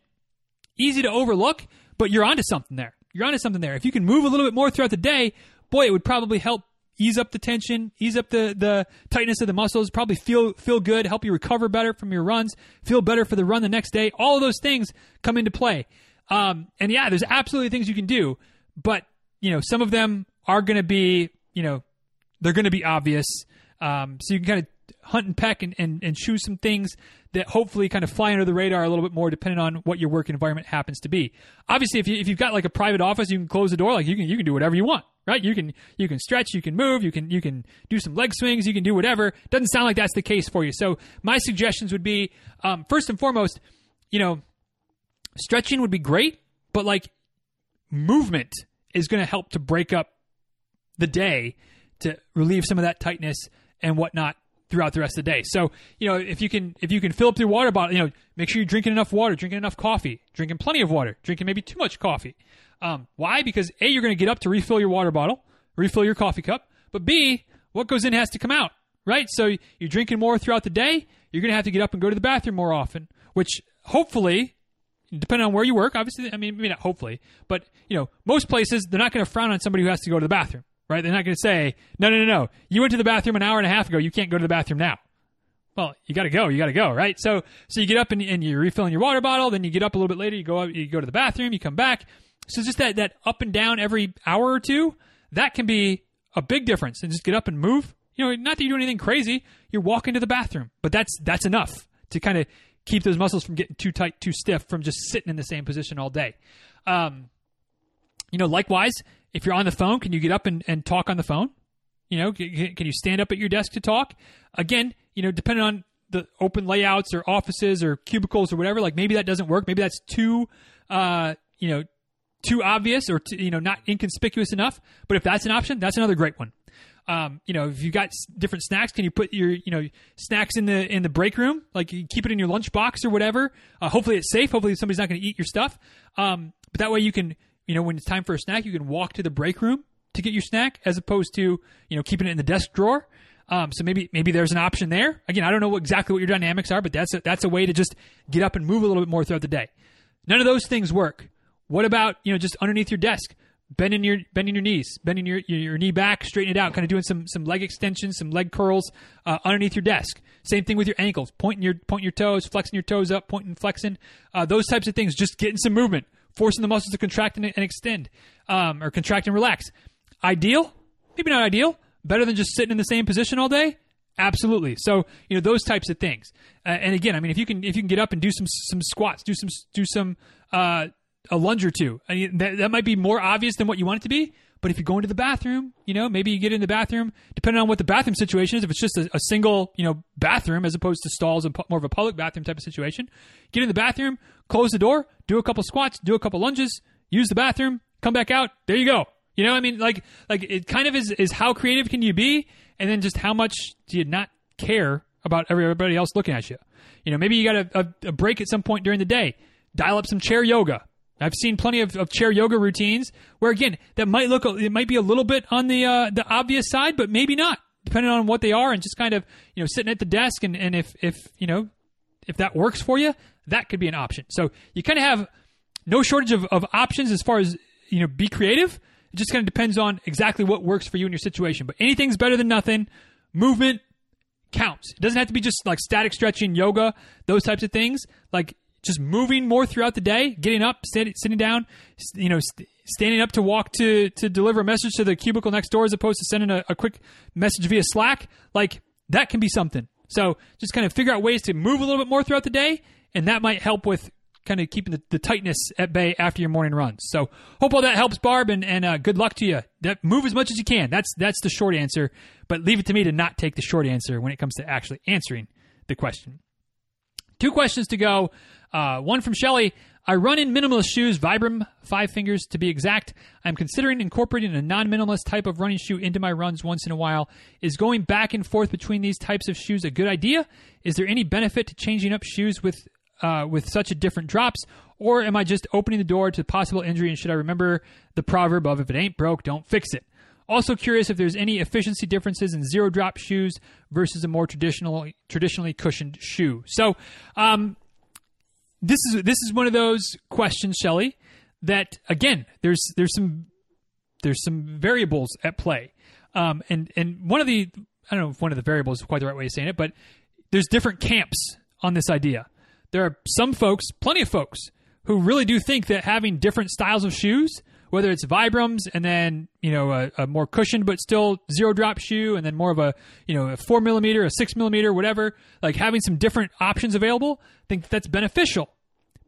easy to overlook, but you're onto something there. You're onto something there. If you can move a little bit more throughout the day, boy, it would probably help ease up the tension, ease up the, the tightness of the muscles, probably feel feel good, help you recover better from your runs, feel better for the run the next day. All of those things come into play. Um, and yeah, there's absolutely things you can do, but you know, some of them are going to be, you know, they're going to be obvious. Um, so you can kind of hunt and peck and, and, and choose some things that hopefully kind of fly under the radar a little bit more depending on what your work environment happens to be. Obviously, if, you, if you've got like a private office, you can close the door, like you can, you can do whatever you want right? You can you can stretch, you can move, you can you can do some leg swings, you can do whatever. Doesn't sound like that's the case for you. So my suggestions would be um, first and foremost, you know, stretching would be great, but like movement is going to help to break up the day to relieve some of that tightness and whatnot throughout the rest of the day. So, you know, if you can if you can fill up your water bottle, you know, make sure you're drinking enough water, drinking enough coffee, drinking plenty of water, drinking maybe too much coffee. Um, why? Because A, you're going to get up to refill your water bottle, refill your coffee cup, but B, what goes in has to come out, right? So you're drinking more throughout the day, you're going to have to get up and go to the bathroom more often, which hopefully depending on where you work, obviously, I mean, maybe not hopefully, but you know, most places they're not going to frown on somebody who has to go to the bathroom, right? They're not going to say, no, no, no, no, you went to the bathroom an hour and a half ago, you can't go to the bathroom now, well, you got to go. You got to go, right? So, so you get up and, and you're refilling your water bottle. Then you get up a little bit later. You go up, you go to the bathroom. You come back. So just that that up and down every hour or two, that can be a big difference. And just get up and move. You know, not that you do anything crazy. You're walking to the bathroom, but that's that's enough to kind of keep those muscles from getting too tight, too stiff from just sitting in the same position all day. Um, you know, likewise, if you're on the phone, can you get up and, and talk on the phone? You know, can, can you stand up at your desk to talk? Again, you know, depending on the open layouts or offices or cubicles or whatever, like maybe that doesn't work. Maybe that's too, uh, you know, too obvious or too, you know not inconspicuous enough. But if that's an option, that's another great one. Um, you know, if you got different snacks, can you put your you know snacks in the in the break room? Like keep it in your lunch box or whatever. Uh, hopefully it's safe. Hopefully somebody's not going to eat your stuff. Um, but that way you can you know when it's time for a snack, you can walk to the break room to get your snack as opposed to you know keeping it in the desk drawer. Um, so maybe maybe there's an option there. Again, I don't know exactly what your dynamics are, but that's a, that's a way to just get up and move a little bit more throughout the day. None of those things work. What about you know just underneath your desk, bending your bending your knees, bending your your, your knee back, straighten it out, kind of doing some some leg extensions, some leg curls uh, underneath your desk. Same thing with your ankles, pointing your pointing your toes, flexing your toes up, pointing, flexing. Uh, those types of things, just getting some movement, forcing the muscles to contract and, and extend, um, or contract and relax. Ideal? Maybe not ideal. Better than just sitting in the same position all day? Absolutely. So you know those types of things. Uh, and again, I mean, if you can if you can get up and do some some squats, do some do some uh, a lunge or two. I mean, that, that might be more obvious than what you want it to be. But if you go into the bathroom, you know, maybe you get in the bathroom, depending on what the bathroom situation is. If it's just a, a single, you know, bathroom as opposed to stalls and more of a public bathroom type of situation, get in the bathroom, close the door, do a couple squats, do a couple lunges, use the bathroom, come back out. There you go. You know, I mean, like, like it kind of is is how creative can you be, and then just how much do you not care about everybody else looking at you? You know, maybe you got a, a, a break at some point during the day. Dial up some chair yoga I've seen plenty of, of, chair yoga routines where again that might look it might be a little bit on the uh, the obvious side, but maybe not, depending on what they are, and just kind of you know sitting at the desk and, and if if you know if that works for you, that could be an option. So you kind of have no shortage of, of options as far as you know be creative. It just kind of depends on exactly what works for you in your situation. But anything's better than nothing. Movement counts. It doesn't have to be just like static stretching, yoga, those types of things. Like just moving more throughout the day, getting up, sitting, sitting down, you know, st- standing up to walk to to deliver a message to the cubicle next door as opposed to sending a, a quick message via Slack, like that can be something. So just kind of figure out ways to move a little bit more throughout the day, and that might help with kind of keeping the, the tightness at bay after your morning runs. So hope all that helps, Barb, and, and uh, good luck to you. That, move as much as you can. That's that's the short answer. But leave it to me to not take the short answer when it comes to actually answering the question. Two questions to go. Uh, one from Shelly. I run in minimalist shoes, Vibram five fingers to be exact. I'm considering incorporating a non minimalist type of running shoe into my runs once in a while. Is going back and forth between these types of shoes a good idea? Is there any benefit to changing up shoes with uh, with such a different drops, or am I just opening the door to possible injury? And should I remember the proverb of "If it ain't broke, don't fix it"? Also curious if there's any efficiency differences in zero drop shoes versus a more traditional traditionally cushioned shoe. So, um, this is this is one of those questions, Shelley, that again, there's there's some there's some variables at play, um, and and one of the I don't know if one of the variables is quite the right way of saying it, but there's different camps on this idea. There are some folks, plenty of folks, who really do think that having different styles of shoes, whether it's Vibrams and then you know a, a, more cushioned but still zero drop shoe, and then more of a you know a four millimeter, a six millimeter, whatever, like having some different options available, I think that's beneficial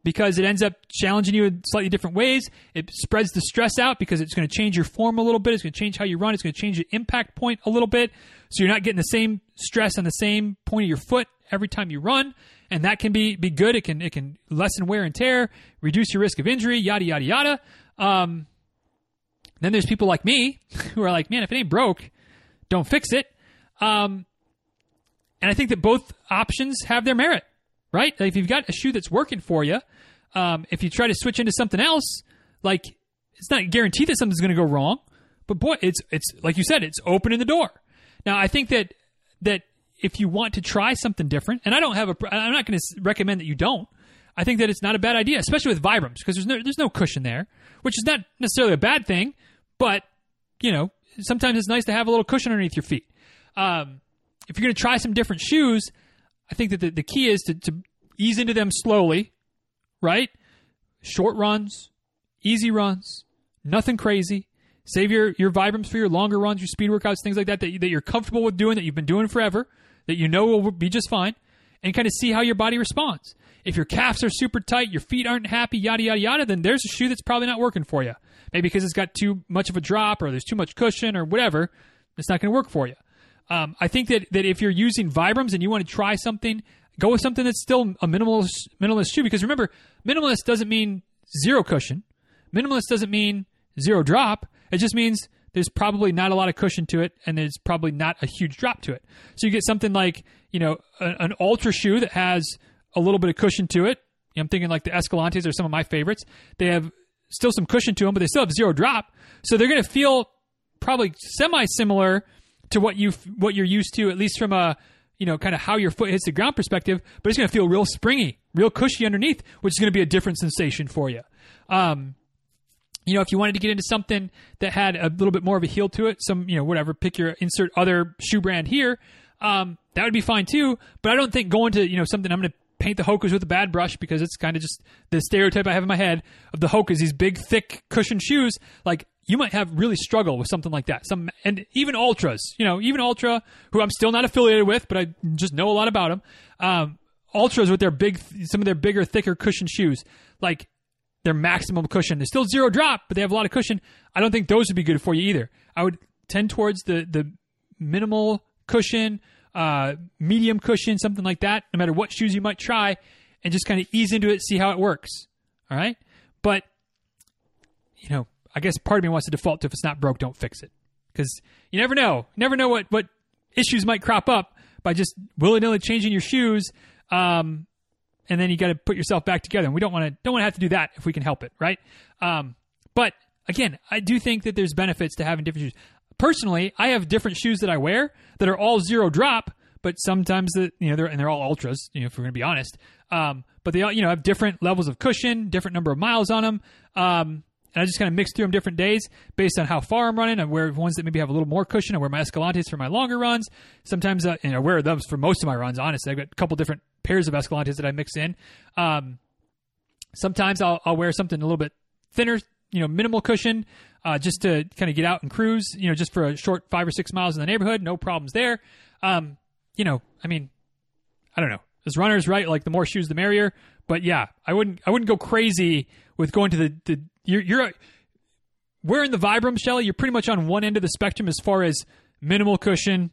because it ends up challenging you in slightly different ways. It spreads the stress out because it's going to change your form a little bit. It's going to change how you run. It's going to change your impact point a little bit. So you're not getting the same stress on the same point of your foot every time you run. And that can be, be good. It can, it can lessen wear and tear, reduce your risk of injury, yada, yada, yada. Um, then there's people like me who are like, man, if it ain't broke, don't fix it. Um, and I think that both options have their merit right? Like if you've got a shoe that's working for you, um, if you try to switch into something else, like it's not guaranteed that something's going to go wrong, but boy, it's it's like you said, it's opening the door. Now, I think that that if you want to try something different, and I don't have a, I'm not going to recommend that you don't. I think that it's not a bad idea, especially with Vibrams, because there's no there's no cushion there, which is not necessarily a bad thing, but you know sometimes it's nice to have a little cushion underneath your feet. Um, if you're going to try some different shoes, I think that the, the key is to, to ease into them slowly, right? Short runs, easy runs, nothing crazy. Save your, your Vibrams for your longer runs, your speed workouts, things like that, that, that you're comfortable with doing, that you've been doing forever, that you know will be just fine, and kind of see how your body responds. If your calves are super tight, your feet aren't happy, yada, yada, yada, then there's a shoe that's probably not working for you. Maybe because it's got too much of a drop or there's too much cushion or whatever, it's not going to work for you. Um, I think that, that if you're using Vibrams and you want to try something, go with something that's still a minimalist, minimalist shoe. Because remember, minimalist doesn't mean zero cushion. Minimalist doesn't mean zero drop. It just means there's probably not a lot of cushion to it and there's probably not a huge drop to it. So you get something like, you know, an, an Altra shoe that has a little bit of cushion to it. I'm thinking like the Escalantes are some of my favorites. They have still some cushion to them, but they still have zero drop. So they're going to feel probably semi similar to what you what you're used to, at least from a you know kind of how your foot hits the ground perspective. But it's going to feel real springy, real cushy underneath, which is going to be a different sensation for you. Um, you know, if you wanted to get into something that had a little bit more of a heel to it, some, you know, whatever, pick your insert other shoe brand here, um, that would be fine too. But I don't think going to, you know, something I'm going to paint the Hokas with a bad brush because it's kind of just the stereotype I have in my head of the Hokas, these big, thick, cushioned shoes. Like, you might have really struggle with something like that. Some, and even Altras, you know, even Altra, who I'm still not affiliated with, but I just know a lot about them. Um, Altras with their big, some of their bigger, thicker cushioned shoes. Like, their maximum cushion. They're still zero drop, but they have a lot of cushion. I don't think those would be good for you either. I would tend towards the the minimal cushion, uh, medium cushion, something like that. No matter what shoes you might try, and just kind of ease into it, see how it works. All right, but you know, I guess part of me wants to default to if it's not broke, don't fix it, because you never know. Never know what what issues might crop up by just willy nilly changing your shoes. Um, and then you got to put yourself back together. And we don't want to don't want to have to do that if we can help it, right? Um, but again, I do think that there's benefits to having different shoes. Personally, I have different shoes that I wear that are all zero drop, but sometimes the you know they're and they're all Altras. You know, if we're going to be honest, um, but they all you know have different levels of cushion, different number of miles on them. Um, and I just kind of mix through them different days based on how far I'm running. I wear ones that maybe have a little more cushion. I wear my Escalantes for my longer runs. Sometimes uh, and I wear those for most of my runs. Honestly, I've got a couple different pairs of Escalantes that I mix in. Um, sometimes I'll, I'll wear something a little bit thinner, you know, minimal cushion, uh, just to kind of get out and cruise, you know, just for a short five or six miles in the neighborhood. No problems there. Um, you know, I mean, I don't know. As runners, right? Like the more shoes, the merrier. But yeah, I wouldn't, I wouldn't go crazy with going to the, the you're, you're wearing the Vibram, Shelly. You're pretty much on one end of the spectrum as far as minimal cushion,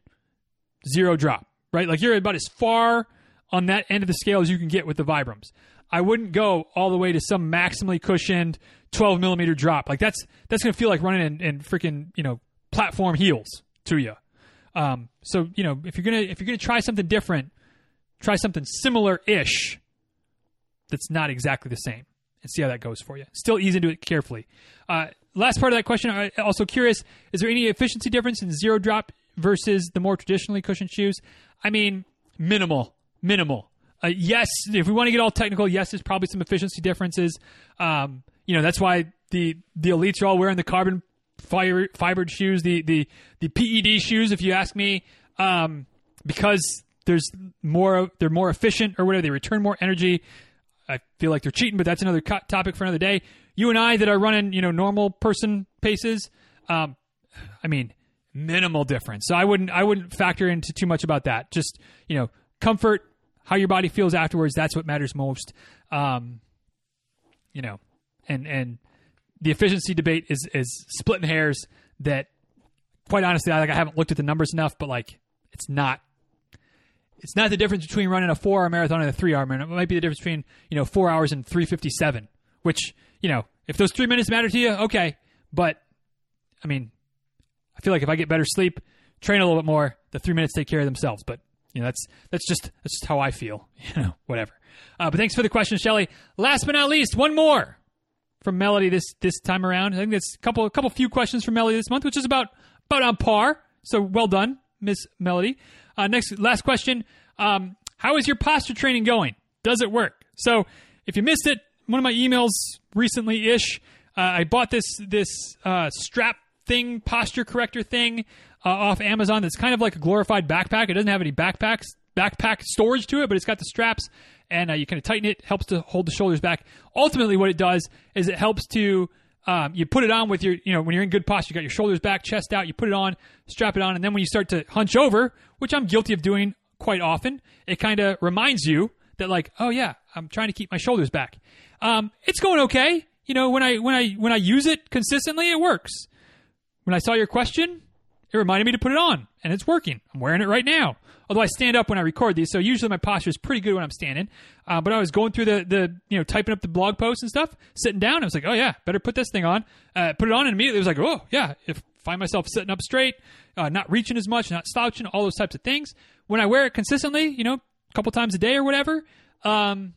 zero drop, right? Like you're about as far on that end of the scale as you can get with the Vibrams. I wouldn't go all the way to some maximally cushioned 12 millimeter drop. Like that's that's gonna feel like running in, in freaking you know platform heels to you. Um, so you know if you're gonna if you're gonna try something different, try something similar ish. That's not exactly the same, and see how that goes for you. Still ease into it carefully. Uh, last part of that question. I'm also curious: is there any efficiency difference in zero drop versus the more traditionally cushioned shoes? I mean, minimal minimal. Uh, yes, if we want to get all technical, yes, there's probably some efficiency differences. Um, you know, that's why the the elites are all wearing the carbon fiber, fibered shoes, the the the PED shoes. If you ask me, um, because there's more, they're more efficient or whatever. They return more energy. I feel like they're cheating, but that's another co- topic for another day. You and I that are running, you know, normal person paces. Um, I mean, minimal difference. So I wouldn't I wouldn't factor into too much about that. Just you know, comfort how your body feels afterwards. That's what matters most. Um, you know, and and the efficiency debate is is splitting hairs. That quite honestly, I like I haven't looked at the numbers enough, but like it's not. It's not the difference between running a four-hour marathon and a three-hour marathon. It might be the difference between you know four hours and three fifty-seven. Which you know, if those three minutes matter to you, okay. But I mean, I feel like if I get better sleep, train a little bit more, the three minutes take care of themselves. But you know, that's that's just that's just how I feel. You know, whatever. Uh, but thanks for the question, Shelly. Last but not least, one more from Melody this this time around. I think that's a couple a couple few questions from Melody this month, which is about about on par. So well done, Miss Melody. Uh, next, last question. Um, how is your posture training going? Does it work? So if you missed it, one of my emails recently ish, uh, I bought this this uh, strap thing, posture corrector thing uh, off Amazon that's kind of like a glorified backpack. It doesn't have any backpacks backpack storage to it, but it's got the straps, and uh, you kind of tighten it. Helps to hold the shoulders back. Ultimately, what it does is it helps to um, you put it on with your, you know, when you're in good posture, you got your shoulders back, chest out, you put it on, strap it on, and then when you start to hunch over, which I'm guilty of doing quite often, it kind of reminds you that like, oh yeah, I'm trying to keep my shoulders back. Um, it's going okay. You know, when I when I when I use it consistently, it works. When I saw your question, it reminded me to put it on, and it's working. I'm wearing it right now. Although I stand up when I record these, so usually my posture is pretty good when I'm standing. Uh, but I was going through the the you know typing up the blog posts and stuff, sitting down. I was like, oh yeah, better put this thing on. Uh, put it on, and immediately it was like, oh yeah, if find myself sitting up straight, uh, not reaching as much, not slouching, all those types of things. When I wear it consistently, you know, a couple times a day or whatever, um,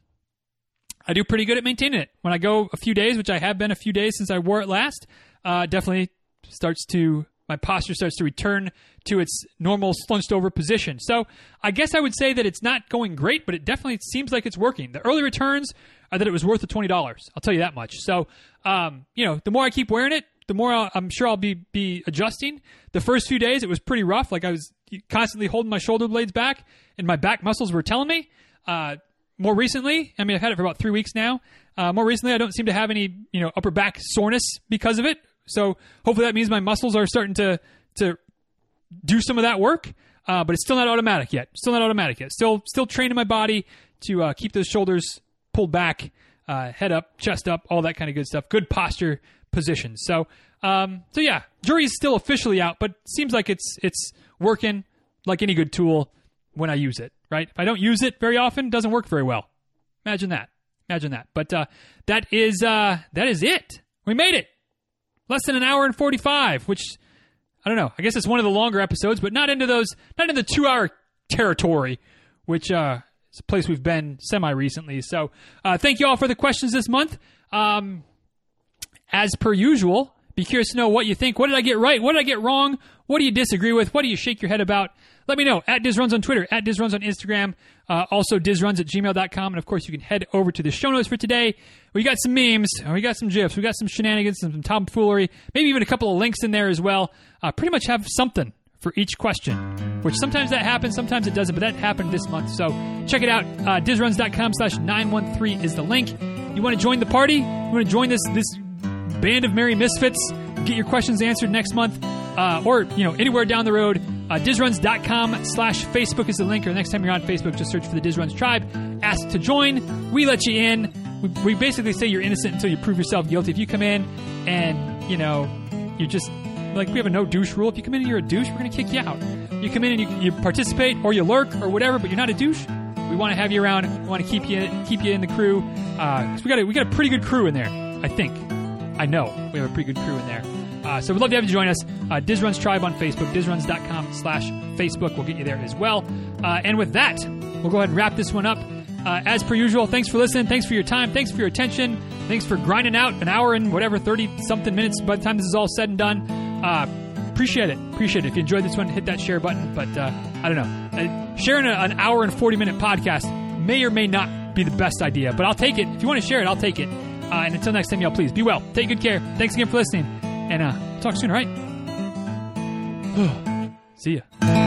I do pretty good at maintaining it. When I go a few days, which I have been a few days since I wore it last, uh, definitely starts to my posture starts to return to its normal slunched over position. So I guess I would say that it's not going great, but it definitely seems like it's working. The early returns are that it was worth the twenty dollars. I'll tell you that much. So um, you know, the more I keep wearing it, the more i am sure I'll be be adjusting. The first few days it was pretty rough. Like I was constantly holding my shoulder blades back, and my back muscles were telling me. Uh, more recently, I mean, I've had it for about three weeks now. Uh, more recently, I don't seem to have any, you know, upper back soreness because of it. So hopefully that means my muscles are starting to to do some of that work. Uh, but it's still not automatic yet. Still not automatic yet. Still still training my body to uh, keep those shoulders pulled back, uh, head up, chest up, all that kind of good stuff. Good posture position. So um, so yeah, jury's still officially out, but seems like it's it's working like any good tool when I use it. Right? If I don't use it very often, doesn't work very well. Imagine that. Imagine that. But uh, that is uh, that is it. We made it less than an hour and 45, which I don't know. I guess it's one of the longer episodes, but not into those, not in the two hour territory, which uh, is a place we've been semi recently. So uh, thank you all for the questions this month. Um, as per usual, be curious to know what you think. What did I get right? What did I get wrong? What do you disagree with? What do you shake your head about? Let me know at DizRuns on Twitter, at DizRuns on Instagram, uh, also DizRuns at gmail.com. And of course, you can head over to the show notes for today. We got some memes, we got some GIFs, we got some shenanigans, some tomfoolery, maybe even a couple of links in there as well. Uh, pretty much have something for each question, which sometimes that happens, sometimes it doesn't, but that happened this month. So check it out. Uh, DizRuns.com slash 913 is the link. You want to join the party? You want to join this, this band of merry misfits? Get your questions answered next month uh, or you know anywhere down the road. Uh, DizRuns.com slash Facebook is the link. Or next time you're on Facebook, just search for the DizRuns Tribe. Ask to join. We let you in. We, we basically say you're innocent until you prove yourself guilty. If you come in and you know you're just like we have a no douche rule. If you come in and you're a douche, we're going to kick you out. You come in and you, you participate or you lurk or whatever, but you're not a douche. We want to have you around. We want to keep you keep you in the crew. Uh, we got a, we got a pretty good crew in there. I think. I know we have a pretty good crew in there. Uh, so we'd love to have you join us. Uh, DizRuns Tribe on Facebook, dizruns.com slash Facebook. We'll get you there as well. Uh, and with that, we'll go ahead and wrap this one up. Uh, as per usual, thanks for listening. Thanks for your time. Thanks for your attention. Thanks for grinding out an hour and whatever, 30 something minutes by the time this is all said and done. Uh, appreciate it. Appreciate it. If you enjoyed this one, hit that share button. But uh, I don't know. Uh, sharing a, an hour and 40 minute podcast may or may not be the best idea, but I'll take it. If you want to share it, I'll take it. Uh, and until next time, y'all, please be well. Take good care. Thanks again for listening. And uh, talk soon, all right? See ya.